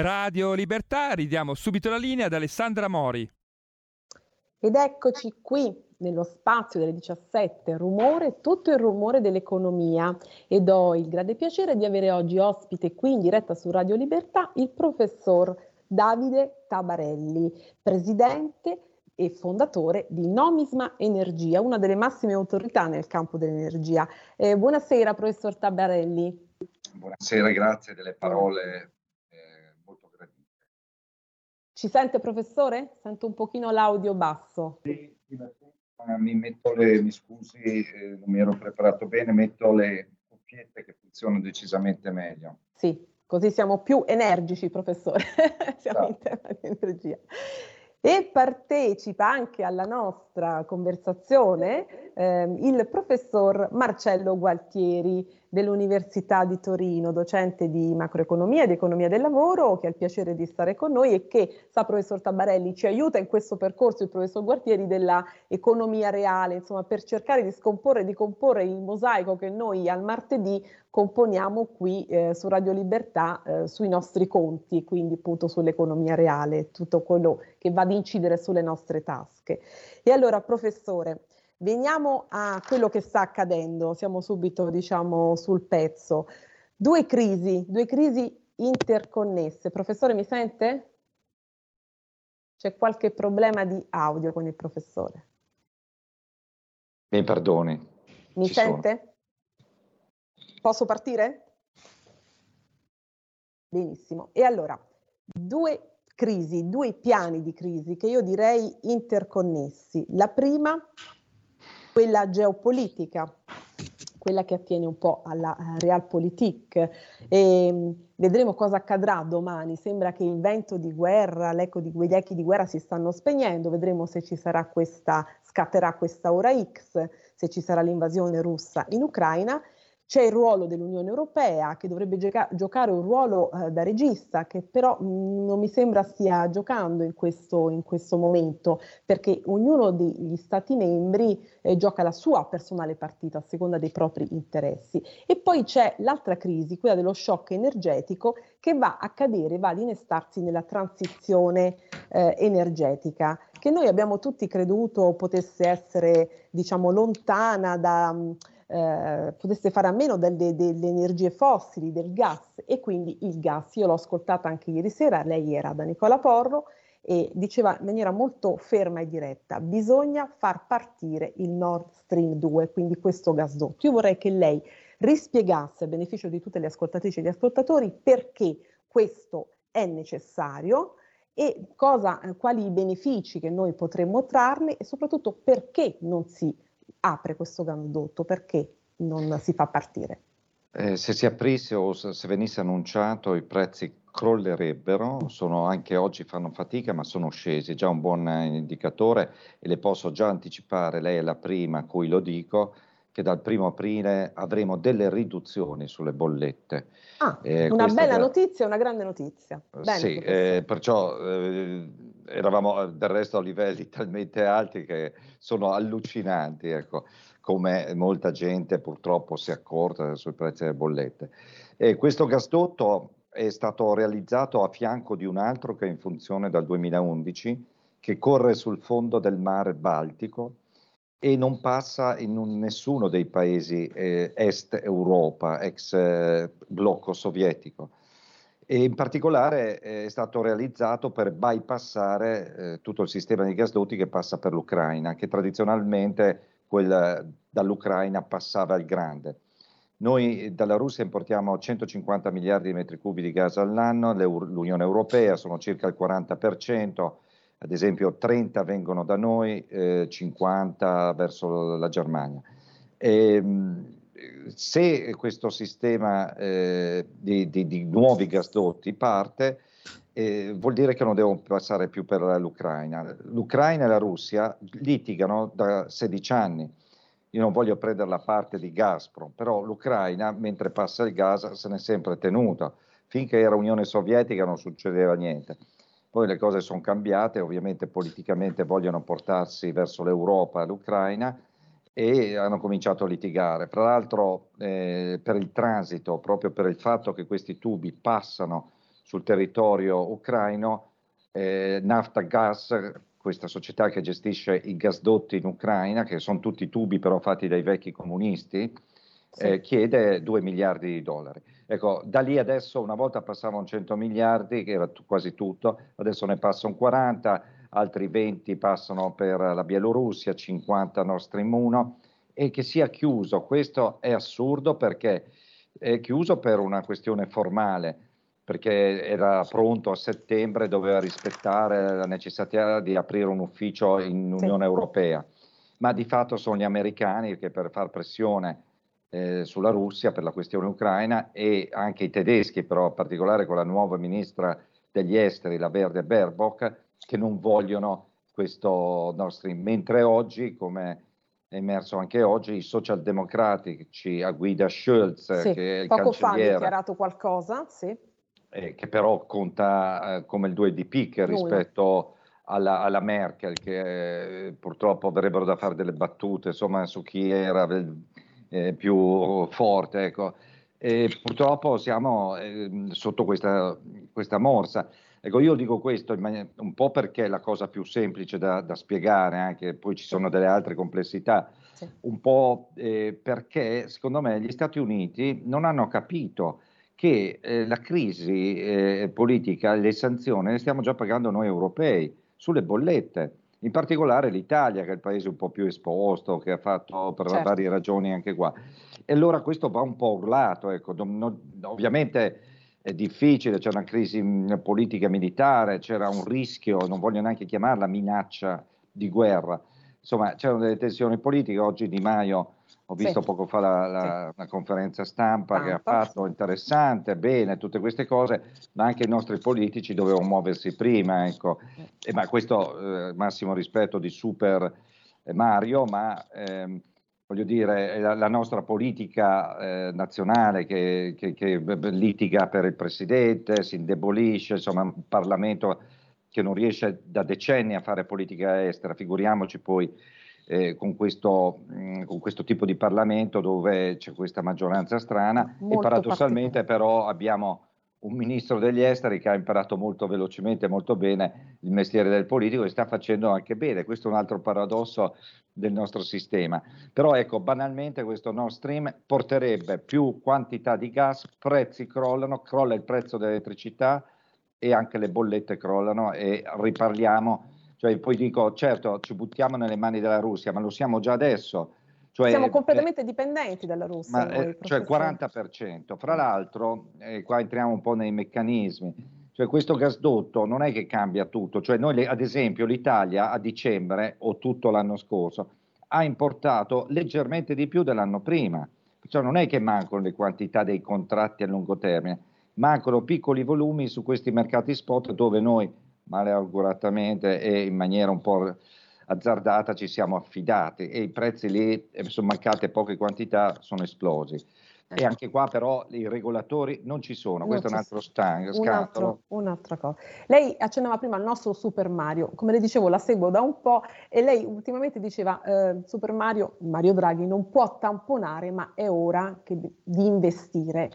Radio Libertà, ridiamo subito la linea ad Alessandra Mori. Ed eccoci qui nello spazio delle 17, rumore, tutto il rumore dell'economia ed ho il grande piacere di avere oggi ospite qui in diretta su Radio Libertà il professor Davide Tabarelli, presidente e fondatore di Nomisma Energia, una delle massime autorità nel campo dell'energia. Eh, buonasera professor Tabarelli. Buonasera, grazie delle parole ci sente professore? Sento un pochino l'audio basso. Sì, mi metto le, mi scusi, eh, non mi ero preparato bene, metto le cuffiette che funzionano decisamente meglio. Sì, così siamo più energici, professore. siamo in esatto. tema di energia. E partecipa anche alla nostra conversazione eh, il professor Marcello Gualtieri, dell'Università di Torino, docente di macroeconomia ed economia del lavoro, che ha il piacere di stare con noi e che, sa professor Tabarelli, ci aiuta in questo percorso, il professor Guartieri, della economia reale, insomma, per cercare di scomporre e di comporre il mosaico che noi al martedì componiamo qui eh, su Radio Libertà eh, sui nostri conti, quindi appunto sull'economia reale, tutto quello che va ad incidere sulle nostre tasche. E allora, professore, Veniamo a quello che sta accadendo, siamo subito diciamo sul pezzo. Due crisi, due crisi interconnesse. Professore mi sente? C'è qualche problema di audio con il professore? Mi perdoni. Mi sente? Sono. Posso partire? Benissimo. E allora, due crisi, due piani di crisi che io direi interconnessi. La prima, quella geopolitica, quella che attiene un po' alla uh, realpolitik. E, um, vedremo cosa accadrà domani. Sembra che il vento di guerra, l'eco di quegli echi di guerra si stanno spegnendo. Vedremo se ci sarà questa, scatterà questa ora X, se ci sarà l'invasione russa in Ucraina c'è il ruolo dell'Unione Europea che dovrebbe gioca- giocare un ruolo eh, da regista che però mh, mm, non mi sembra stia giocando in questo, in questo momento perché ognuno degli Stati membri eh, gioca la sua personale partita a seconda dei propri interessi. E poi c'è l'altra crisi, quella dello shock energetico che va a cadere, va ad innestarsi nella transizione eh, energetica che noi abbiamo tutti creduto potesse essere diciamo lontana da... Mh, eh, potesse fare a meno delle, delle, energie fossili, del gas e quindi il gas. Io l'ho ascoltata anche ieri sera, lei era da Nicola Porro e diceva in maniera molto ferma e diretta, bisogna far partire il Nord Stream 2, quindi questo gasdotto. Io vorrei che lei rispiegasse a beneficio di tutte le ascoltatrici e gli ascoltatori perché questo è necessario e cosa, quali i benefici che noi potremmo trarne e soprattutto perché non si apre questo gasdotto? Perché non si fa partire? Eh, se si aprisse o se venisse annunciato i prezzi crollerebbero, sono, anche oggi fanno fatica ma sono scesi, già un buon indicatore e le posso già anticipare, lei è la prima a cui lo dico, che dal primo aprile avremo delle riduzioni sulle bollette. Ah, eh, una bella da... notizia, una grande notizia. Bene, sì, eh, perciò eh, eravamo del resto a livelli talmente alti che sono allucinanti, ecco, come molta gente purtroppo si è accorta sui prezzi delle bollette. Questo gasdotto è stato realizzato a fianco di un altro che è in funzione dal 2011, che corre sul fondo del mare Baltico e non passa in un, nessuno dei paesi eh, est Europa, ex eh, blocco sovietico. E in particolare eh, è stato realizzato per bypassare eh, tutto il sistema di gasdotti che passa per l'Ucraina, che tradizionalmente quel, dall'Ucraina passava il grande. Noi dalla Russia importiamo 150 miliardi di metri cubi di gas all'anno, l'Unione Europea sono circa il 40%, ad esempio 30 vengono da noi, eh, 50 verso la Germania. E, ehm, se questo sistema eh, di, di, di, nuovi gasdotti parte, eh, vuol dire che non devono passare più per l'Ucraina. L'Ucraina e la Russia litigano da 16 anni. Io non voglio prendere la parte di Gazprom, però l'Ucraina, mentre passa il gas, se n'è sempre tenuta. Finché era Unione Sovietica non succedeva niente. Poi le cose sono cambiate, ovviamente politicamente vogliono portarsi verso l'Europa l'Ucraina e hanno cominciato a litigare. Tra l'altro eh, per il transito, proprio per il fatto che questi tubi passano sul territorio ucraino, eh, Nafta Gas, questa società che gestisce i gasdotti in Ucraina, che sono tutti tubi però fatti dai vecchi comunisti, sì. eh, chiede 2 miliardi di dollari. Ecco, da lì adesso una volta passavano 100 miliardi, che era quasi tutto, adesso ne passano 40, altri 20 passano per la Bielorussia, 50 Nord Stream 1 e che sia chiuso. Questo è assurdo perché è chiuso per una questione formale, perché era pronto a settembre, doveva rispettare la necessità di aprire un ufficio in Unione. Europea, ma di fatto sono gli americani che per far pressione eh, sulla Russia per la questione ucraina e anche i tedeschi, però in particolare con la nuova ministra degli esteri, la Verde Baerbock, che non vogliono questo Nord Stream, mentre oggi, come è emerso anche oggi, i socialdemocratici a guida Scholz, sì, che è il poco fa ha dichiarato qualcosa, sì. eh, che però conta eh, come il 2 di picche rispetto alla, alla, Merkel, che eh, purtroppo avrebbero da fare delle battute insomma, su chi era eh, più forte. Ecco. E purtroppo siamo eh, sotto questa, questa, morsa. Ecco, io dico questo maniera, un po' perché è la cosa più semplice da, da, spiegare, anche poi ci sono delle altre complessità, sì. un po' eh, perché secondo me gli Stati Uniti non hanno capito che eh, la crisi eh, politica, le sanzioni le stiamo già pagando noi europei sulle bollette in particolare l'Italia, che è il paese un po' più esposto, che ha fatto per certo. varie ragioni anche qua. E allora questo va un po' urlato, ecco. non, ovviamente è difficile, c'è una crisi politica militare, c'era un rischio, non voglio neanche chiamarla minaccia di guerra. Insomma, c'erano delle tensioni politiche. Oggi Di Maio, ho visto sì. poco fa la, la, sì. la conferenza stampa Tanto. che ha fatto, interessante, bene, tutte queste cose, ma anche i nostri politici dovevano muoversi prima. Ecco. E, ma questo, eh, massimo rispetto di Super Mario, ma ehm, voglio dire, la, la nostra politica eh, nazionale che, che, che, litiga per il presidente, si indebolisce, insomma, un Parlamento che non riesce da decenni a fare politica estera, figuriamoci poi eh, con, questo, mh, mm, con, questo, tipo di Parlamento dove c'è questa maggioranza strana Molto e paradossalmente però abbiamo un ministro degli esteri che ha imparato molto velocemente e molto bene il mestiere del politico e sta facendo anche bene. Questo è un altro paradosso del nostro sistema. Però ecco, banalmente questo Nord Stream porterebbe più quantità di gas, prezzi crollano, crolla il prezzo dell'elettricità e anche le bollette crollano e riparliamo. Cioè, poi dico, certo, ci buttiamo nelle mani della Russia, ma lo siamo già adesso. Cioè, Siamo completamente eh, dipendenti dalla Russia. Ma, noi, cioè il 40%. Fra l'altro, eh, qua entriamo un po' nei meccanismi, cioè questo gasdotto non è che cambia tutto, cioè noi ad esempio l'Italia a dicembre o tutto l'anno scorso ha importato leggermente di più dell'anno prima, cioè non è che mancano le quantità dei contratti a lungo termine, mancano piccoli volumi su questi mercati spot dove noi maleauguratamente e in maniera un po' azzardata ci siamo affidati e i prezzi lì eh, sono mancate poche quantità, sono esplosi. E anche qua però i regolatori non ci sono, non questo è un altro stang, un altro, un'altra cosa. Lei accennava prima al nostro Super Mario, come le dicevo la seguo da un po' e lei ultimamente diceva eh, Super Mario, Mario Draghi non può tamponare ma è ora che, di investire.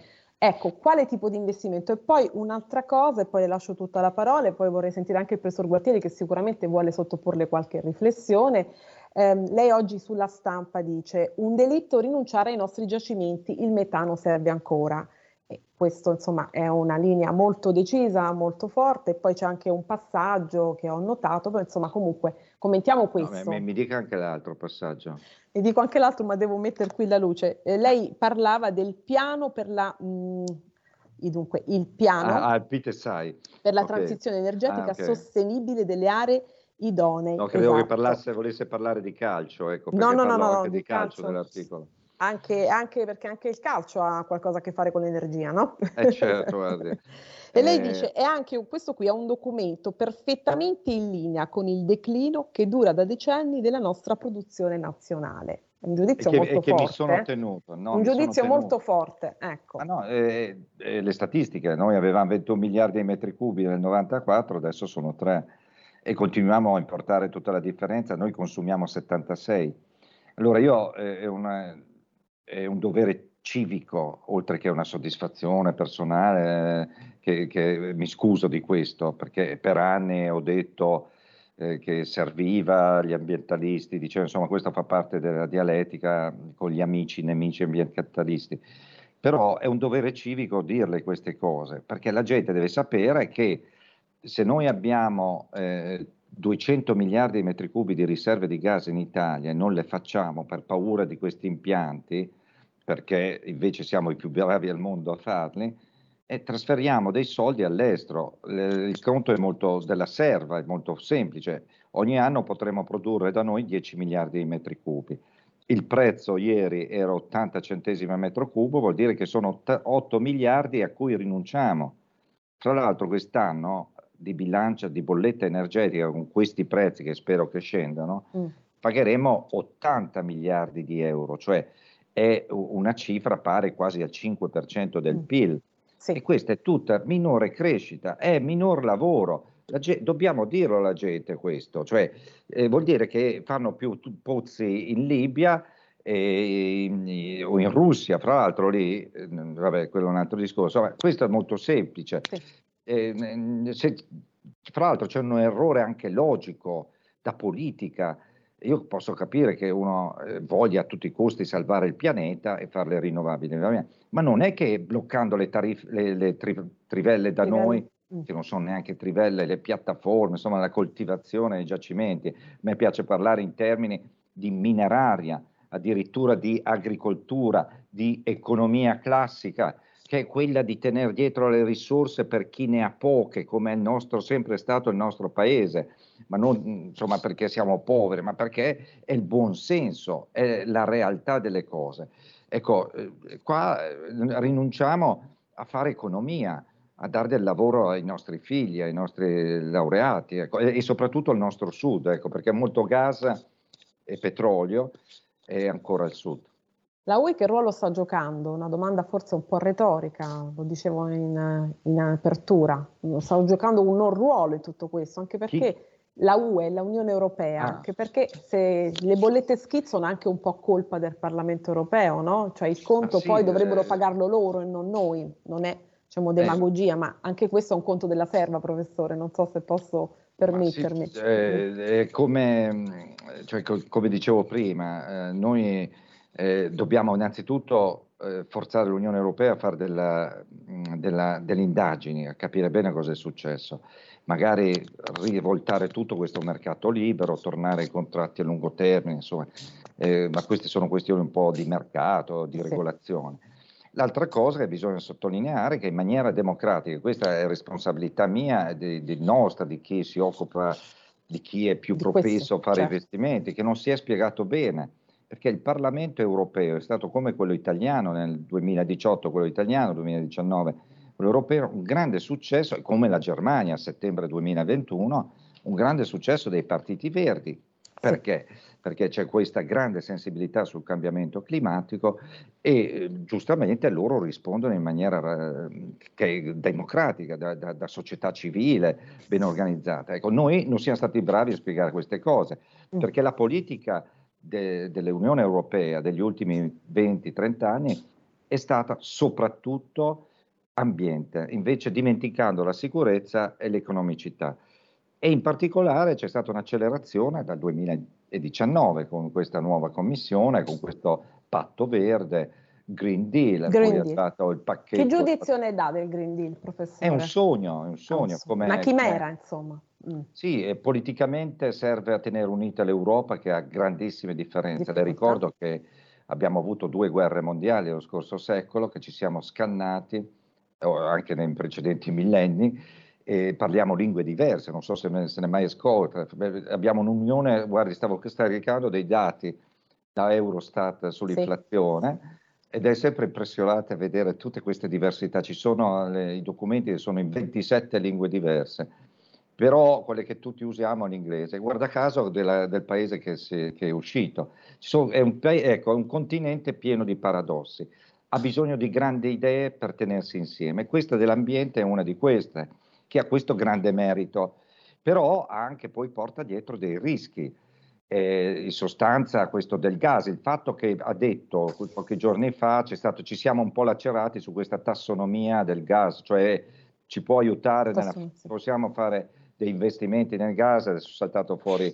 Ecco, quale tipo di investimento? E poi un'altra cosa, e poi le lascio tutta la parola, e poi vorrei sentire anche il professor Gualtieri che sicuramente vuole sottoporle qualche riflessione. Eh, lei oggi sulla stampa dice un delitto rinunciare ai nostri giacimenti, il metano serve ancora. E questo insomma è una linea molto decisa, molto forte, e poi c'è anche un passaggio che ho notato, però insomma comunque commentiamo questo. No, mi, mi dica anche l'altro passaggio. E dico anche l'altro, ma devo mettere qui la luce. Eh, lei parlava del piano per la... Mh, mm, dunque, il piano ah, ah, per la okay. transizione energetica ah, okay. sostenibile delle aree idonee. No, credevo esatto. che parlasse, volesse parlare di calcio, ecco, no, no, no, no, di calcio, calcio nell'articolo. Anche, anche, perché anche il calcio ha qualcosa a che fare con l'energia, no? Eh certo, guardi. E lei eh... dice, è anche, questo qui è un documento perfettamente in linea con il declino che dura da decenni della nostra produzione nazionale. Un giudizio che, molto forte. mi sono tenuto. No, un giudizio molto forte, ecco. Ah, no, eh, eh, le statistiche, noi avevamo 21 miliardi di metri cubi nel 94, adesso sono 3 e continuiamo a importare tutta la differenza, noi consumiamo 76. Allora io eh, è, una, è un dovere civico, oltre che una soddisfazione personale, che, che, mi scuso di questo, perché per anni ho detto eh, che serviva agli ambientalisti, dicevo insomma questo fa parte della dialettica con gli amici, nemici ambientalisti, però è un dovere civico dirle queste cose, perché la gente deve sapere che se noi abbiamo eh, 200 miliardi di metri cubi di riserve di gas in Italia e non le facciamo per paura di questi impianti, perché invece siamo i più bravi al mondo a farli, e trasferiamo dei soldi all'estero. Il conto è molto della serva, è molto semplice. Ogni anno potremo produrre da noi 10 miliardi di metri cubi. Il prezzo ieri era 80 centesimi a metro cubo, vuol dire che sono 8 miliardi a cui rinunciamo. Tra l'altro quest'anno di bilancia di bolletta energetica con questi prezzi che spero che scendano, mm. pagheremo 80 miliardi di euro, cioè è una cifra pari quasi al 5% del mm. PIL. Sì. E questa è tutta minore crescita, è minor lavoro. Gente, dobbiamo dirlo alla gente questo, cioè eh, vuol dire che fanno più pozzi in Libia e in, o in Russia, fra l'altro lì, eh, vabbè, quello è un altro discorso, ma questo è molto semplice. Sì. Eh, se, fra l'altro c'è un errore anche logico da politica, io posso capire che uno eh, voglia a tutti i costi salvare il pianeta e fare le rinnovabili, ma non è che bloccando le, tarif- le, le tri- trivelle da trivelle. noi, mm. che non sono neanche trivelle, le piattaforme, insomma la coltivazione dei giacimenti, a me piace parlare in termini di mineraria, addirittura di agricoltura, di economia classica, che è quella di tenere dietro le risorse per chi ne ha poche, come è nostro, sempre stato il nostro paese, ma non insomma, perché siamo poveri, ma perché è il buon senso, è la realtà delle cose. Ecco, eh, qua eh, rinunciamo a fare economia, a dare del lavoro ai nostri figli, ai nostri laureati ecco, e, soprattutto al nostro sud, ecco, perché molto gas e petrolio è ancora al sud. La UE che ruolo sta giocando? Una domanda forse un po' retorica, lo dicevo in, in apertura. Sta giocando un non ruolo in tutto questo, anche perché Chi? la UE, l'Unione Europea, ah. anche perché se le bollette SCIT sono anche un po' colpa del Parlamento Europeo, no? Cioè il conto ah, sì, poi dovrebbero eh... pagarlo loro e non noi, non è diciamo eh. demagogia, eh. ma anche questo è un conto della serva, professore, non so se posso permettermi. Sì, eh, come, cioè, come, dicevo prima, eh, noi eh, dobbiamo innanzitutto eh, forzare l'Unione Europea a fare della, della, delle indagini, a capire bene cosa è successo, magari rivoltare tutto questo mercato libero, tornare ai contratti a lungo termine, insomma, eh, ma queste sono questioni un po' di mercato, di regolazione. L'altra cosa che bisogna sottolineare è che in maniera democratica, questa è responsabilità mia, di, di nostra, di chi si occupa, di chi è più propenso a fare certo. investimenti, che non si è spiegato bene perché il Parlamento europeo è stato come quello italiano nel 2018, quello italiano nel 2019, quello europeo, un grande successo, come la Germania a settembre 2021, un grande successo dei partiti verdi. Perché? Perché c'è questa grande sensibilità sul cambiamento climatico e eh, giustamente loro rispondono in maniera eh, democratica, da, da, da, società civile, ben organizzata. Ecco, noi non siamo stati bravi a spiegare queste cose, mm. perché la politica de, dell'Unione Europea degli ultimi 20-30 anni è stata soprattutto ambiente, invece dimenticando la sicurezza e l'economicità. E in particolare c'è stata un'accelerazione dal 2019 con questa nuova commissione, con questo patto verde, Green Deal, Green poi Deal. è il pacchetto. Che giudizio ne dà del Green Deal, professore? È un sogno, è un sogno. Una chimera, insomma. Mm. Sì, e politicamente serve a tenere unita l'Europa che ha grandissime differenze. Le ricordo che abbiamo avuto due guerre mondiali nello scorso secolo, che ci siamo scannati, anche nei precedenti millenni, e parliamo lingue diverse, non so se, ne, se ne mai ascolta. Abbiamo un'unione, guardi, stavo caricando dei dati da Eurostat sull'inflazione. Sì ed è sempre impressionante vedere tutte queste diversità. Ci sono le, i documenti che sono in 27 lingue diverse però quelle che tutti usiamo l'inglese, guarda caso della, del paese che, si, che è uscito. Sono, è, un, ecco, è un continente pieno di paradossi, ha bisogno di grandi idee per tenersi insieme. Questa dell'ambiente è una di queste, che ha questo grande merito, però anche poi porta dietro dei rischi. Eh, in sostanza questo del gas, il fatto che ha detto pochi giorni fa, stato, ci siamo un po' lacerati su questa tassonomia del gas, cioè ci può aiutare, nella, possiamo fare dei investimenti nel gas, adesso è saltato fuori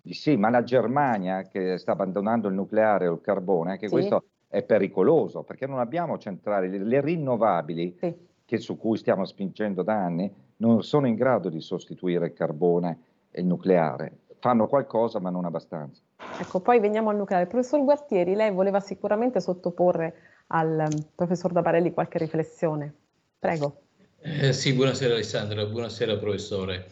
di sì, ma la Germania che sta abbandonando il nucleare o il carbone, anche sì. questo è pericoloso perché non abbiamo centrali, le, rinnovabili sì. che, su cui stiamo spingendo da anni non sono in grado di sostituire il carbone e il nucleare, fanno qualcosa ma non abbastanza. Ecco, poi veniamo al nucleare. Professor Gualtieri, lei voleva sicuramente sottoporre al um, professor Dabarelli qualche riflessione. Prego. Eh, sì, buonasera Alessandra, buonasera professore.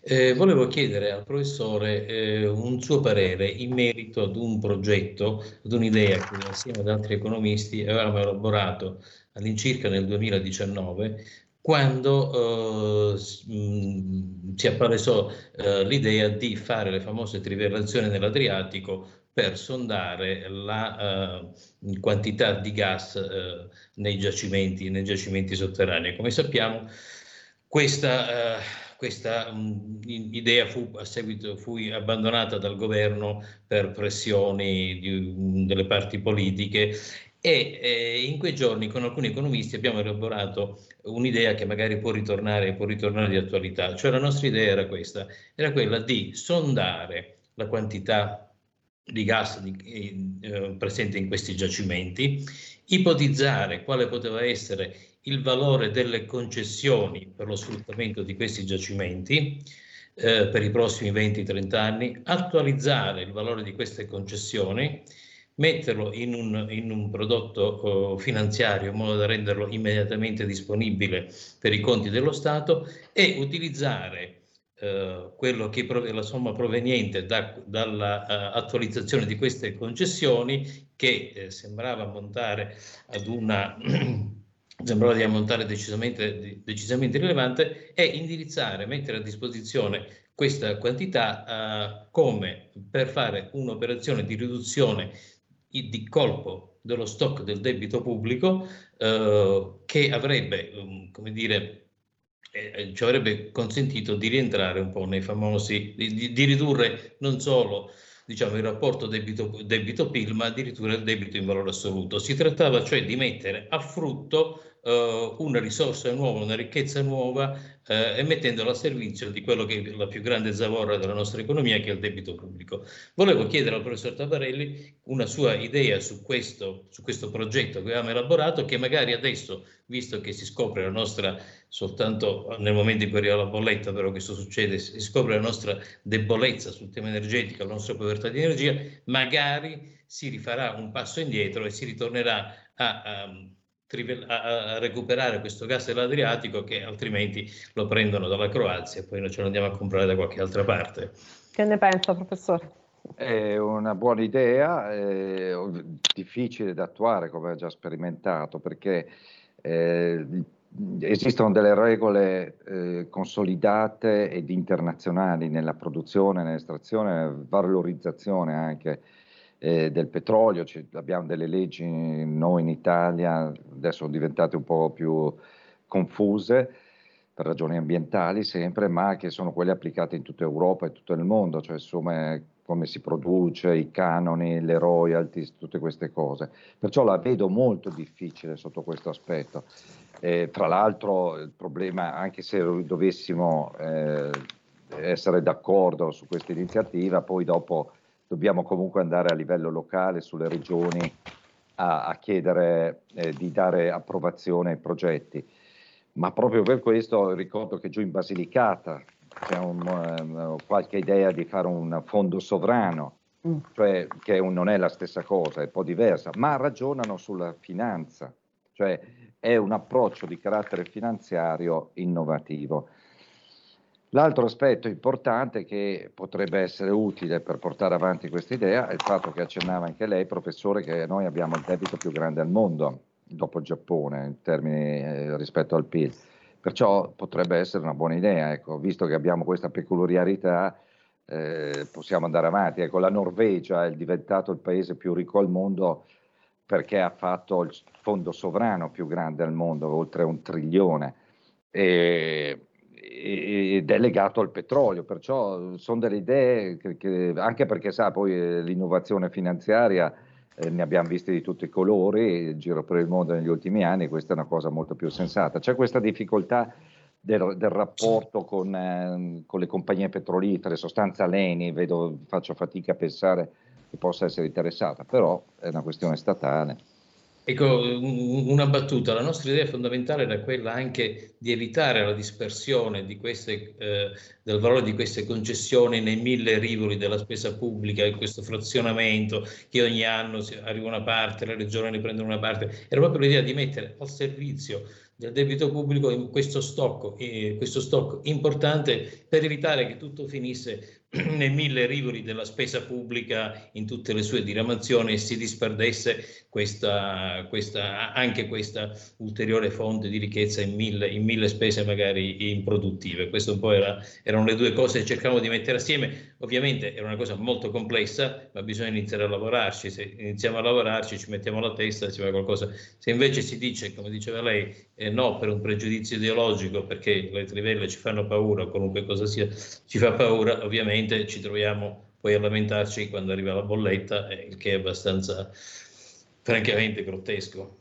Eh, volevo chiedere al professore eh, un suo parere in merito ad un progetto, ad un'idea che insieme ad altri economisti avevamo elaborato all'incirca nel 2019 quando eh, si appalesò eh, l'idea di fare le famose trivellazioni nell'Adriatico per sondare la uh, quantità di gas uh, nei, giacimenti, nei giacimenti sotterranei. Come sappiamo, questa, uh, questa um, idea fu, a seguito, fu abbandonata dal governo per pressioni di, um, delle parti politiche e eh, in quei giorni con alcuni economisti abbiamo elaborato un'idea che magari può ritornare, può ritornare di attualità, cioè la nostra idea era questa, era quella di sondare la quantità di gas di, eh, presente in questi giacimenti, ipotizzare quale poteva essere il valore delle concessioni per lo sfruttamento di questi giacimenti eh, per i prossimi 20-30 anni, attualizzare il valore di queste concessioni metterlo in un, in un prodotto uh, finanziario in modo da renderlo immediatamente disponibile per i conti dello Stato e utilizzare Uh, quello che è la somma proveniente da, dall'attualizzazione uh, di queste concessioni che eh, sembrava montare ad una sembrava di ammontare decisamente, decisamente rilevante e indirizzare, mettere a disposizione questa quantità uh, come per fare un'operazione di riduzione di colpo dello stock del debito pubblico uh, che avrebbe, um, come dire, eh, eh, ci avrebbe consentito di rientrare un po' nei famosi, di, di ridurre non solo diciamo, il rapporto debito, debito-PIL, ma addirittura il debito in valore assoluto. Si trattava cioè di mettere a frutto uh, una risorsa nuova, una ricchezza nuova uh, e mettendola a servizio di quello che è la più grande zavorra della nostra economia, che è il debito pubblico. Volevo chiedere al professor Tabarelli una sua idea su questo, su questo progetto che abbiamo elaborato, che magari adesso, visto che si scopre la nostra, soltanto nel momento in cui arriva la bolletta, però questo succede, si scopre la nostra debolezza sul tema energetico, la nostra povertà di energia, magari si rifarà un passo indietro e si ritornerà a, a a, recuperare questo gas dell'Adriatico che altrimenti lo prendono dalla Croazia e poi noi ce lo andiamo a comprare da qualche altra parte. Che ne pensa, professore? È una buona idea, è difficile da attuare come ha già sperimentato perché eh, esistono delle regole eh, consolidate ed internazionali nella produzione, nell'estrazione, valorizzazione anche eh, del petrolio, ci, abbiamo delle leggi noi in Italia, adesso diventate un po' più confuse per ragioni ambientali sempre, ma che sono quelle applicate in tutta Europa e tutto il mondo, cioè insomma come si produce, i canoni, le royalties, tutte queste cose. Perciò la vedo molto difficile sotto questo aspetto. Eh, tra l'altro il problema, anche se dovessimo eh, essere d'accordo su questa iniziativa, poi dopo dobbiamo comunque andare a livello locale, sulle regioni, a, a chiedere eh, di dare approvazione ai progetti. Ma proprio per questo ricordo che giù in Basilicata c'è un, um, qualche idea di fare un fondo sovrano, mm. cioè che non è la stessa cosa, è un po' diversa, ma ragionano sulla finanza, cioè è un approccio di carattere finanziario innovativo. L'altro aspetto importante che potrebbe essere utile per portare avanti questa idea è il fatto che accennava anche lei, professore, che noi abbiamo il debito più grande al mondo, dopo il Giappone, in termini eh, rispetto al PIL. Perciò potrebbe essere una buona idea, ecco, visto che abbiamo questa peculiarità, eh, possiamo andare avanti. Ecco, la Norvegia è diventato il paese più ricco al mondo perché ha fatto il fondo sovrano più grande al mondo, oltre un trilione. E ed è legato al petrolio, perciò sono delle idee che, che anche perché sa poi eh, l'innovazione finanziaria eh, ne abbiamo viste di tutti i colori giro per il mondo negli ultimi anni, questa è una cosa molto più sensata. C'è questa difficoltà del, del rapporto con, eh, con, le compagnie petrolifere, sostanza Leni, vedo, faccio fatica a pensare che possa essere interessata, però è una questione statale. Ecco, una battuta, la nostra idea fondamentale era quella anche di evitare la dispersione di queste, eh, del valore di queste concessioni nei mille rivoli della spesa pubblica e questo frazionamento che ogni anno arriva una parte, le regioni ne prendono una parte, era proprio l'idea di mettere al servizio del debito pubblico questo stock, eh, questo stock importante per evitare che tutto finisse nei mille rivoli della spesa pubblica in tutte le sue diramazioni e si disperdesse questa, questa, anche questa ulteriore fonte di ricchezza in mille, in mille spese magari improduttive. Queste un po' era, erano le due cose che cercavamo di mettere assieme. Ovviamente era una cosa molto complessa, ma bisogna iniziare a lavorarci. Se iniziamo a lavorarci, ci mettiamo la testa, si fa qualcosa. Se invece si dice, come diceva lei, eh, no per un pregiudizio ideologico, perché le trivelle ci fanno paura, qualunque cosa sia, ci fa paura, ovviamente ovviamente ci troviamo poi a lamentarci quando arriva la bolletta, il che è abbastanza francamente grottesco.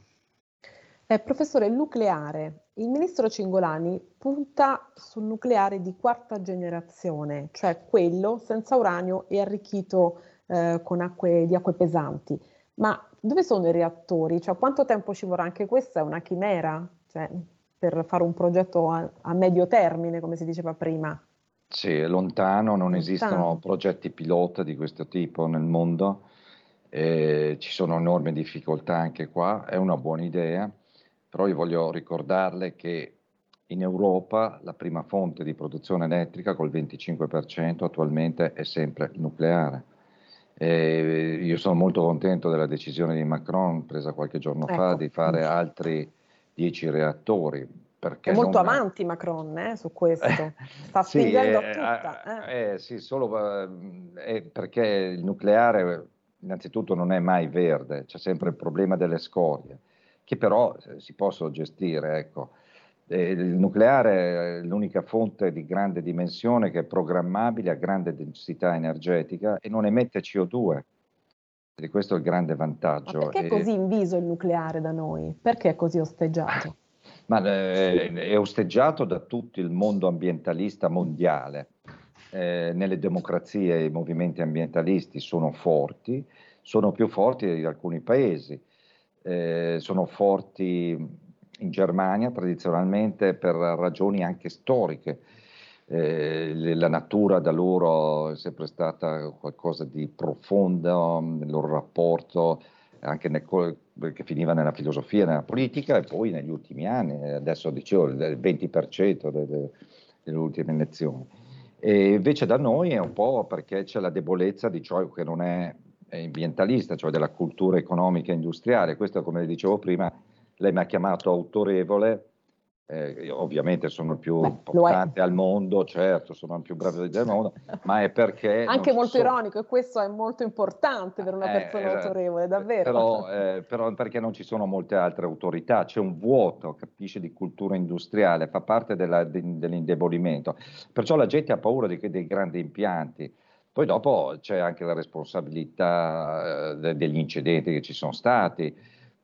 Eh, professore, nucleare. Il ministro Cingolani punta sul nucleare di quarta generazione, cioè quello senza uranio e arricchito eh, con acque, di acque pesanti. Ma dove sono i reattori? Cioè, quanto tempo ci vorrà? Anche questa è una chimera cioè, per fare un progetto a, a medio termine, come si diceva prima. Sì, è lontano, non lontano. esistono progetti pilota di questo tipo nel mondo. eh, ci sono enormi difficoltà anche qua, è una buona idea, però io voglio ricordarle che in Europa la prima fonte di produzione elettrica col 25% attualmente è sempre nucleare. Eh, io sono molto contento della decisione di Macron presa qualche giorno ecco. fa di fare altri 10 reattori. È molto non... avanti Macron eh, su questo, sta sì, spingendo eh, tutta. Eh. eh sì, solo eh, perché il nucleare innanzitutto non è mai verde, c'è sempre il problema delle scorie, che però eh, si possono gestire. Ecco. il nucleare è l'unica fonte di grande dimensione che è programmabile a grande densità energetica e non emette CO2. E questo è il grande vantaggio. Ma perché è così inviso il nucleare da noi? Perché è così osteggiato? Ma eh, è osteggiato da tutto il mondo ambientalista mondiale. Eh, nelle democrazie i movimenti ambientalisti sono forti, sono più forti di alcuni paesi, eh, sono forti in Germania tradizionalmente per ragioni anche storiche. Eh, la natura da loro è sempre stata qualcosa di profondo nel loro rapporto anche nel, che finiva nella filosofia, nella politica e poi negli ultimi anni, adesso dicevo il 20% delle, delle ultime elezioni. E invece da noi è un po' perché c'è la debolezza di ciò che non è ambientalista, cioè della cultura economica e industriale. Questo, come dicevo prima, lei mi ha chiamato autorevole, eh, ovviamente sono il più Beh, importante al mondo, certo, sono il più bravo del mondo, ma è perché... Anche molto sono... ironico, e questo è molto importante per una eh, persona eh, autorevole, davvero. Però, eh, però, perché non ci sono molte altre autorità, c'è un vuoto, capisce, di cultura industriale, fa parte della, di, dell'indebolimento. Perciò la gente ha paura di, dei grandi impianti. Poi dopo c'è anche la responsabilità eh, degli incidenti che ci sono stati,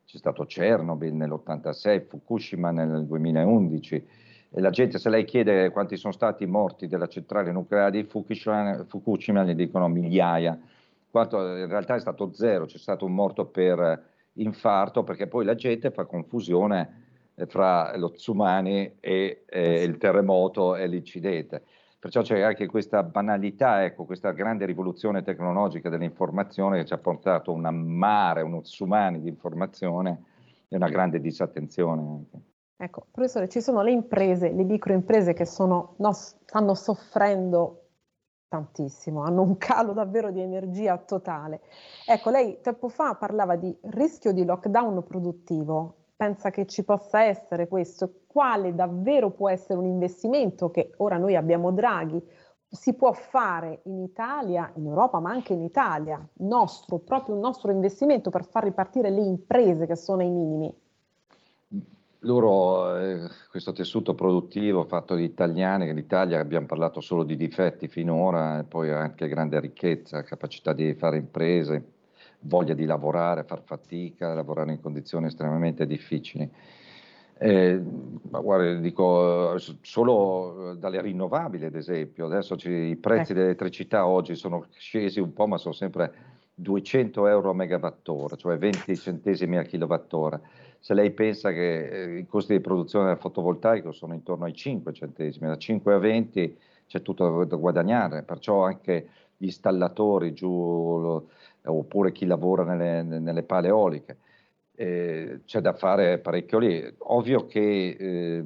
c'è stato Chernobyl nell'86, Fukushima nel 2011 e la gente se lei chiede quanti sono stati morti della centrale nucleare di Fukushima, Fukushima gli dicono migliaia, quanto in realtà è stato zero, c'è stato un morto per infarto perché poi la gente fa confusione fra lo tsunami e, e il terremoto e l'incidente. Perciò c'è anche questa banalità, ecco, questa grande rivoluzione tecnologica dell'informazione che ci ha portato un mare, uno tsunami di informazione e una grande disattenzione. Anche. Ecco, professore, ci sono le imprese, le microimprese che sono, no, stanno soffrendo tantissimo, hanno un calo davvero di energia totale. Ecco, lei tempo fa parlava di rischio di lockdown produttivo pensa che ci possa essere questo? Quale davvero può essere un investimento che ora noi abbiamo Draghi, si può fare in Italia, in Europa, ma anche in Italia, nostro, proprio un nostro investimento per far ripartire le imprese che sono ai minimi? Loro, eh, questo tessuto produttivo fatto di italiani, che in Italia abbiamo parlato solo di difetti finora, e poi anche grande ricchezza, capacità di fare imprese, voglia di lavorare, far fatica, lavorare in condizioni estremamente difficili. Eh, ma guarda, dico solo dalle rinnovabili, ad esempio, adesso i prezzi eh. dell'elettricità oggi sono scesi un po', ma sono sempre 200 euro a megawattora, cioè 20 centesimi a kilowattora. Se lei pensa che eh, i costi di produzione del fotovoltaico sono intorno ai 5 centesimi, da 5 a 20 c'è tutto da guadagnare, perciò anche gli installatori giù oppure chi lavora nelle, nelle pale eoliche. Eh, c'è da fare parecchio lì. Ovvio che eh,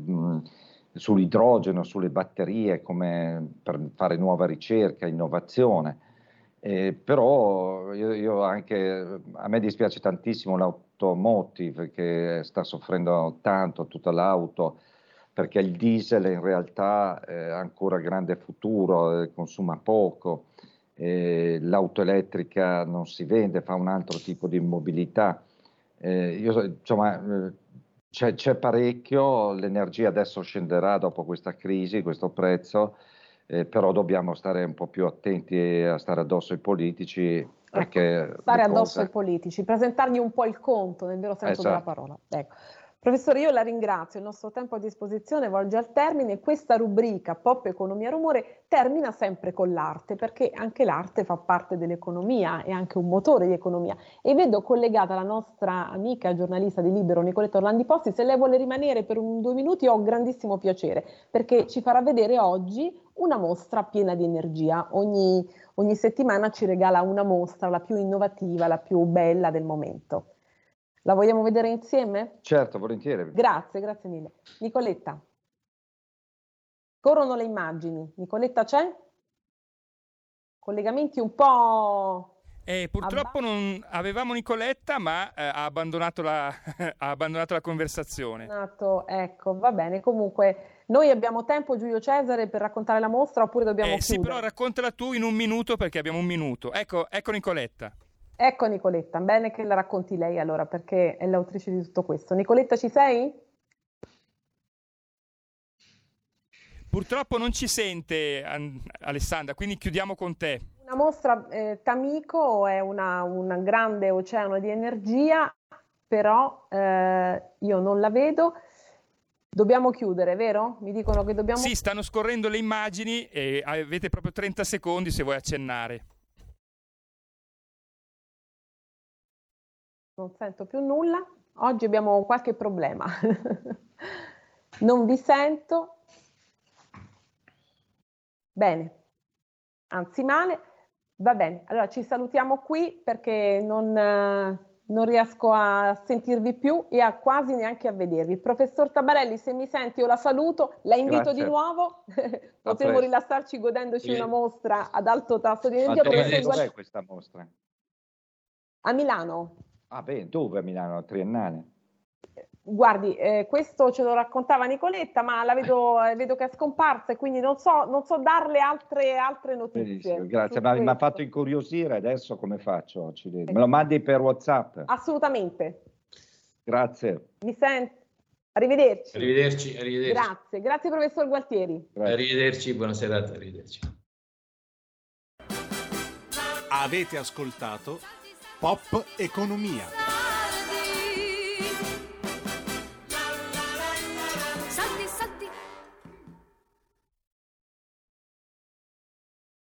sull'idrogeno, sulle batterie, come per fare nuova ricerca, innovazione, eh, però io, io, anche, a me dispiace tantissimo l'automotive che sta soffrendo tanto tutta l'auto perché il diesel in realtà ha ancora grande futuro, eh, consuma poco eh, l'auto elettrica non si vende, fa un altro tipo di mobilità. Eh, io, insomma, eh, c'è, c'è, parecchio, l'energia adesso scenderà dopo questa crisi, questo prezzo, eh, però dobbiamo stare un po' più attenti a stare addosso ai politici. Ecco, ecco, stare addosso cose... ai politici, presentargli un po' il conto nel vero senso esatto. della parola. Ecco. Professore, io la ringrazio, il nostro tempo a disposizione volge al termine. Questa rubrica Pop Economia Rumore termina sempre con l'arte, perché anche l'arte fa parte dell'economia, è anche un motore di economia. E vedo collegata la nostra amica giornalista di Libero, Nicoletta Orlandi Posti. Se lei vuole rimanere per un, due minuti ho grandissimo piacere, perché ci farà vedere oggi una mostra piena di energia. Ogni, ogni settimana ci regala una mostra, la più innovativa, la più bella del momento. La vogliamo vedere insieme? Certo, volentieri. Grazie, grazie mille. Nicoletta. Corrono le immagini. Nicoletta c'è? Collegamenti un po'... Eh, purtroppo non avevamo Nicoletta, ma eh, ha, abbandonato la, ha, abbandonato la, conversazione. Ecco, va bene. Comunque, noi abbiamo tempo, Giulio Cesare, per raccontare la mostra oppure dobbiamo eh, Sì, però raccontala tu in un minuto perché abbiamo un minuto. Ecco, ecco Nicoletta. Ecco Nicoletta, bene che la racconti lei allora perché è l'autrice di tutto questo. Nicoletta ci sei? Purtroppo non ci sente Alessandra, quindi chiudiamo con te. Una mostra, eh, Tamico è una, un grande oceano di energia, però eh, io non la vedo. Dobbiamo chiudere, vero? Mi dicono che dobbiamo... Sì, stanno scorrendo le immagini e avete proprio 30 secondi se vuoi accennare. Non sento più nulla. Oggi abbiamo qualche problema. non vi sento. Bene, anzi male. Va bene, allora ci salutiamo qui perché non, non riesco a sentirvi più e a quasi neanche a vedervi. Professor Tabarelli, se mi senti io la saluto, la invito Grazie. di nuovo, potremo rilassarci godendoci sì. una mostra ad alto tasso di energia. Ma dov'è questa mostra? A Milano. Ah, beh, dove a Milano? Triennale? Guardi, eh, questo ce lo raccontava Nicoletta, ma la vedo, eh, vedo che è scomparsa e quindi non so, non so darle altre, altre notizie. Benissimo, grazie, ma mi ha fatto incuriosire adesso come faccio? Accidenti. Me lo mandi per WhatsApp? Assolutamente. Grazie. Mi sente? Arrivederci. Arrivederci, arrivederci. Grazie, grazie professor Gualtieri. Grazie. Arrivederci, buona serata, arrivederci. Avete ascoltato Pop Economia.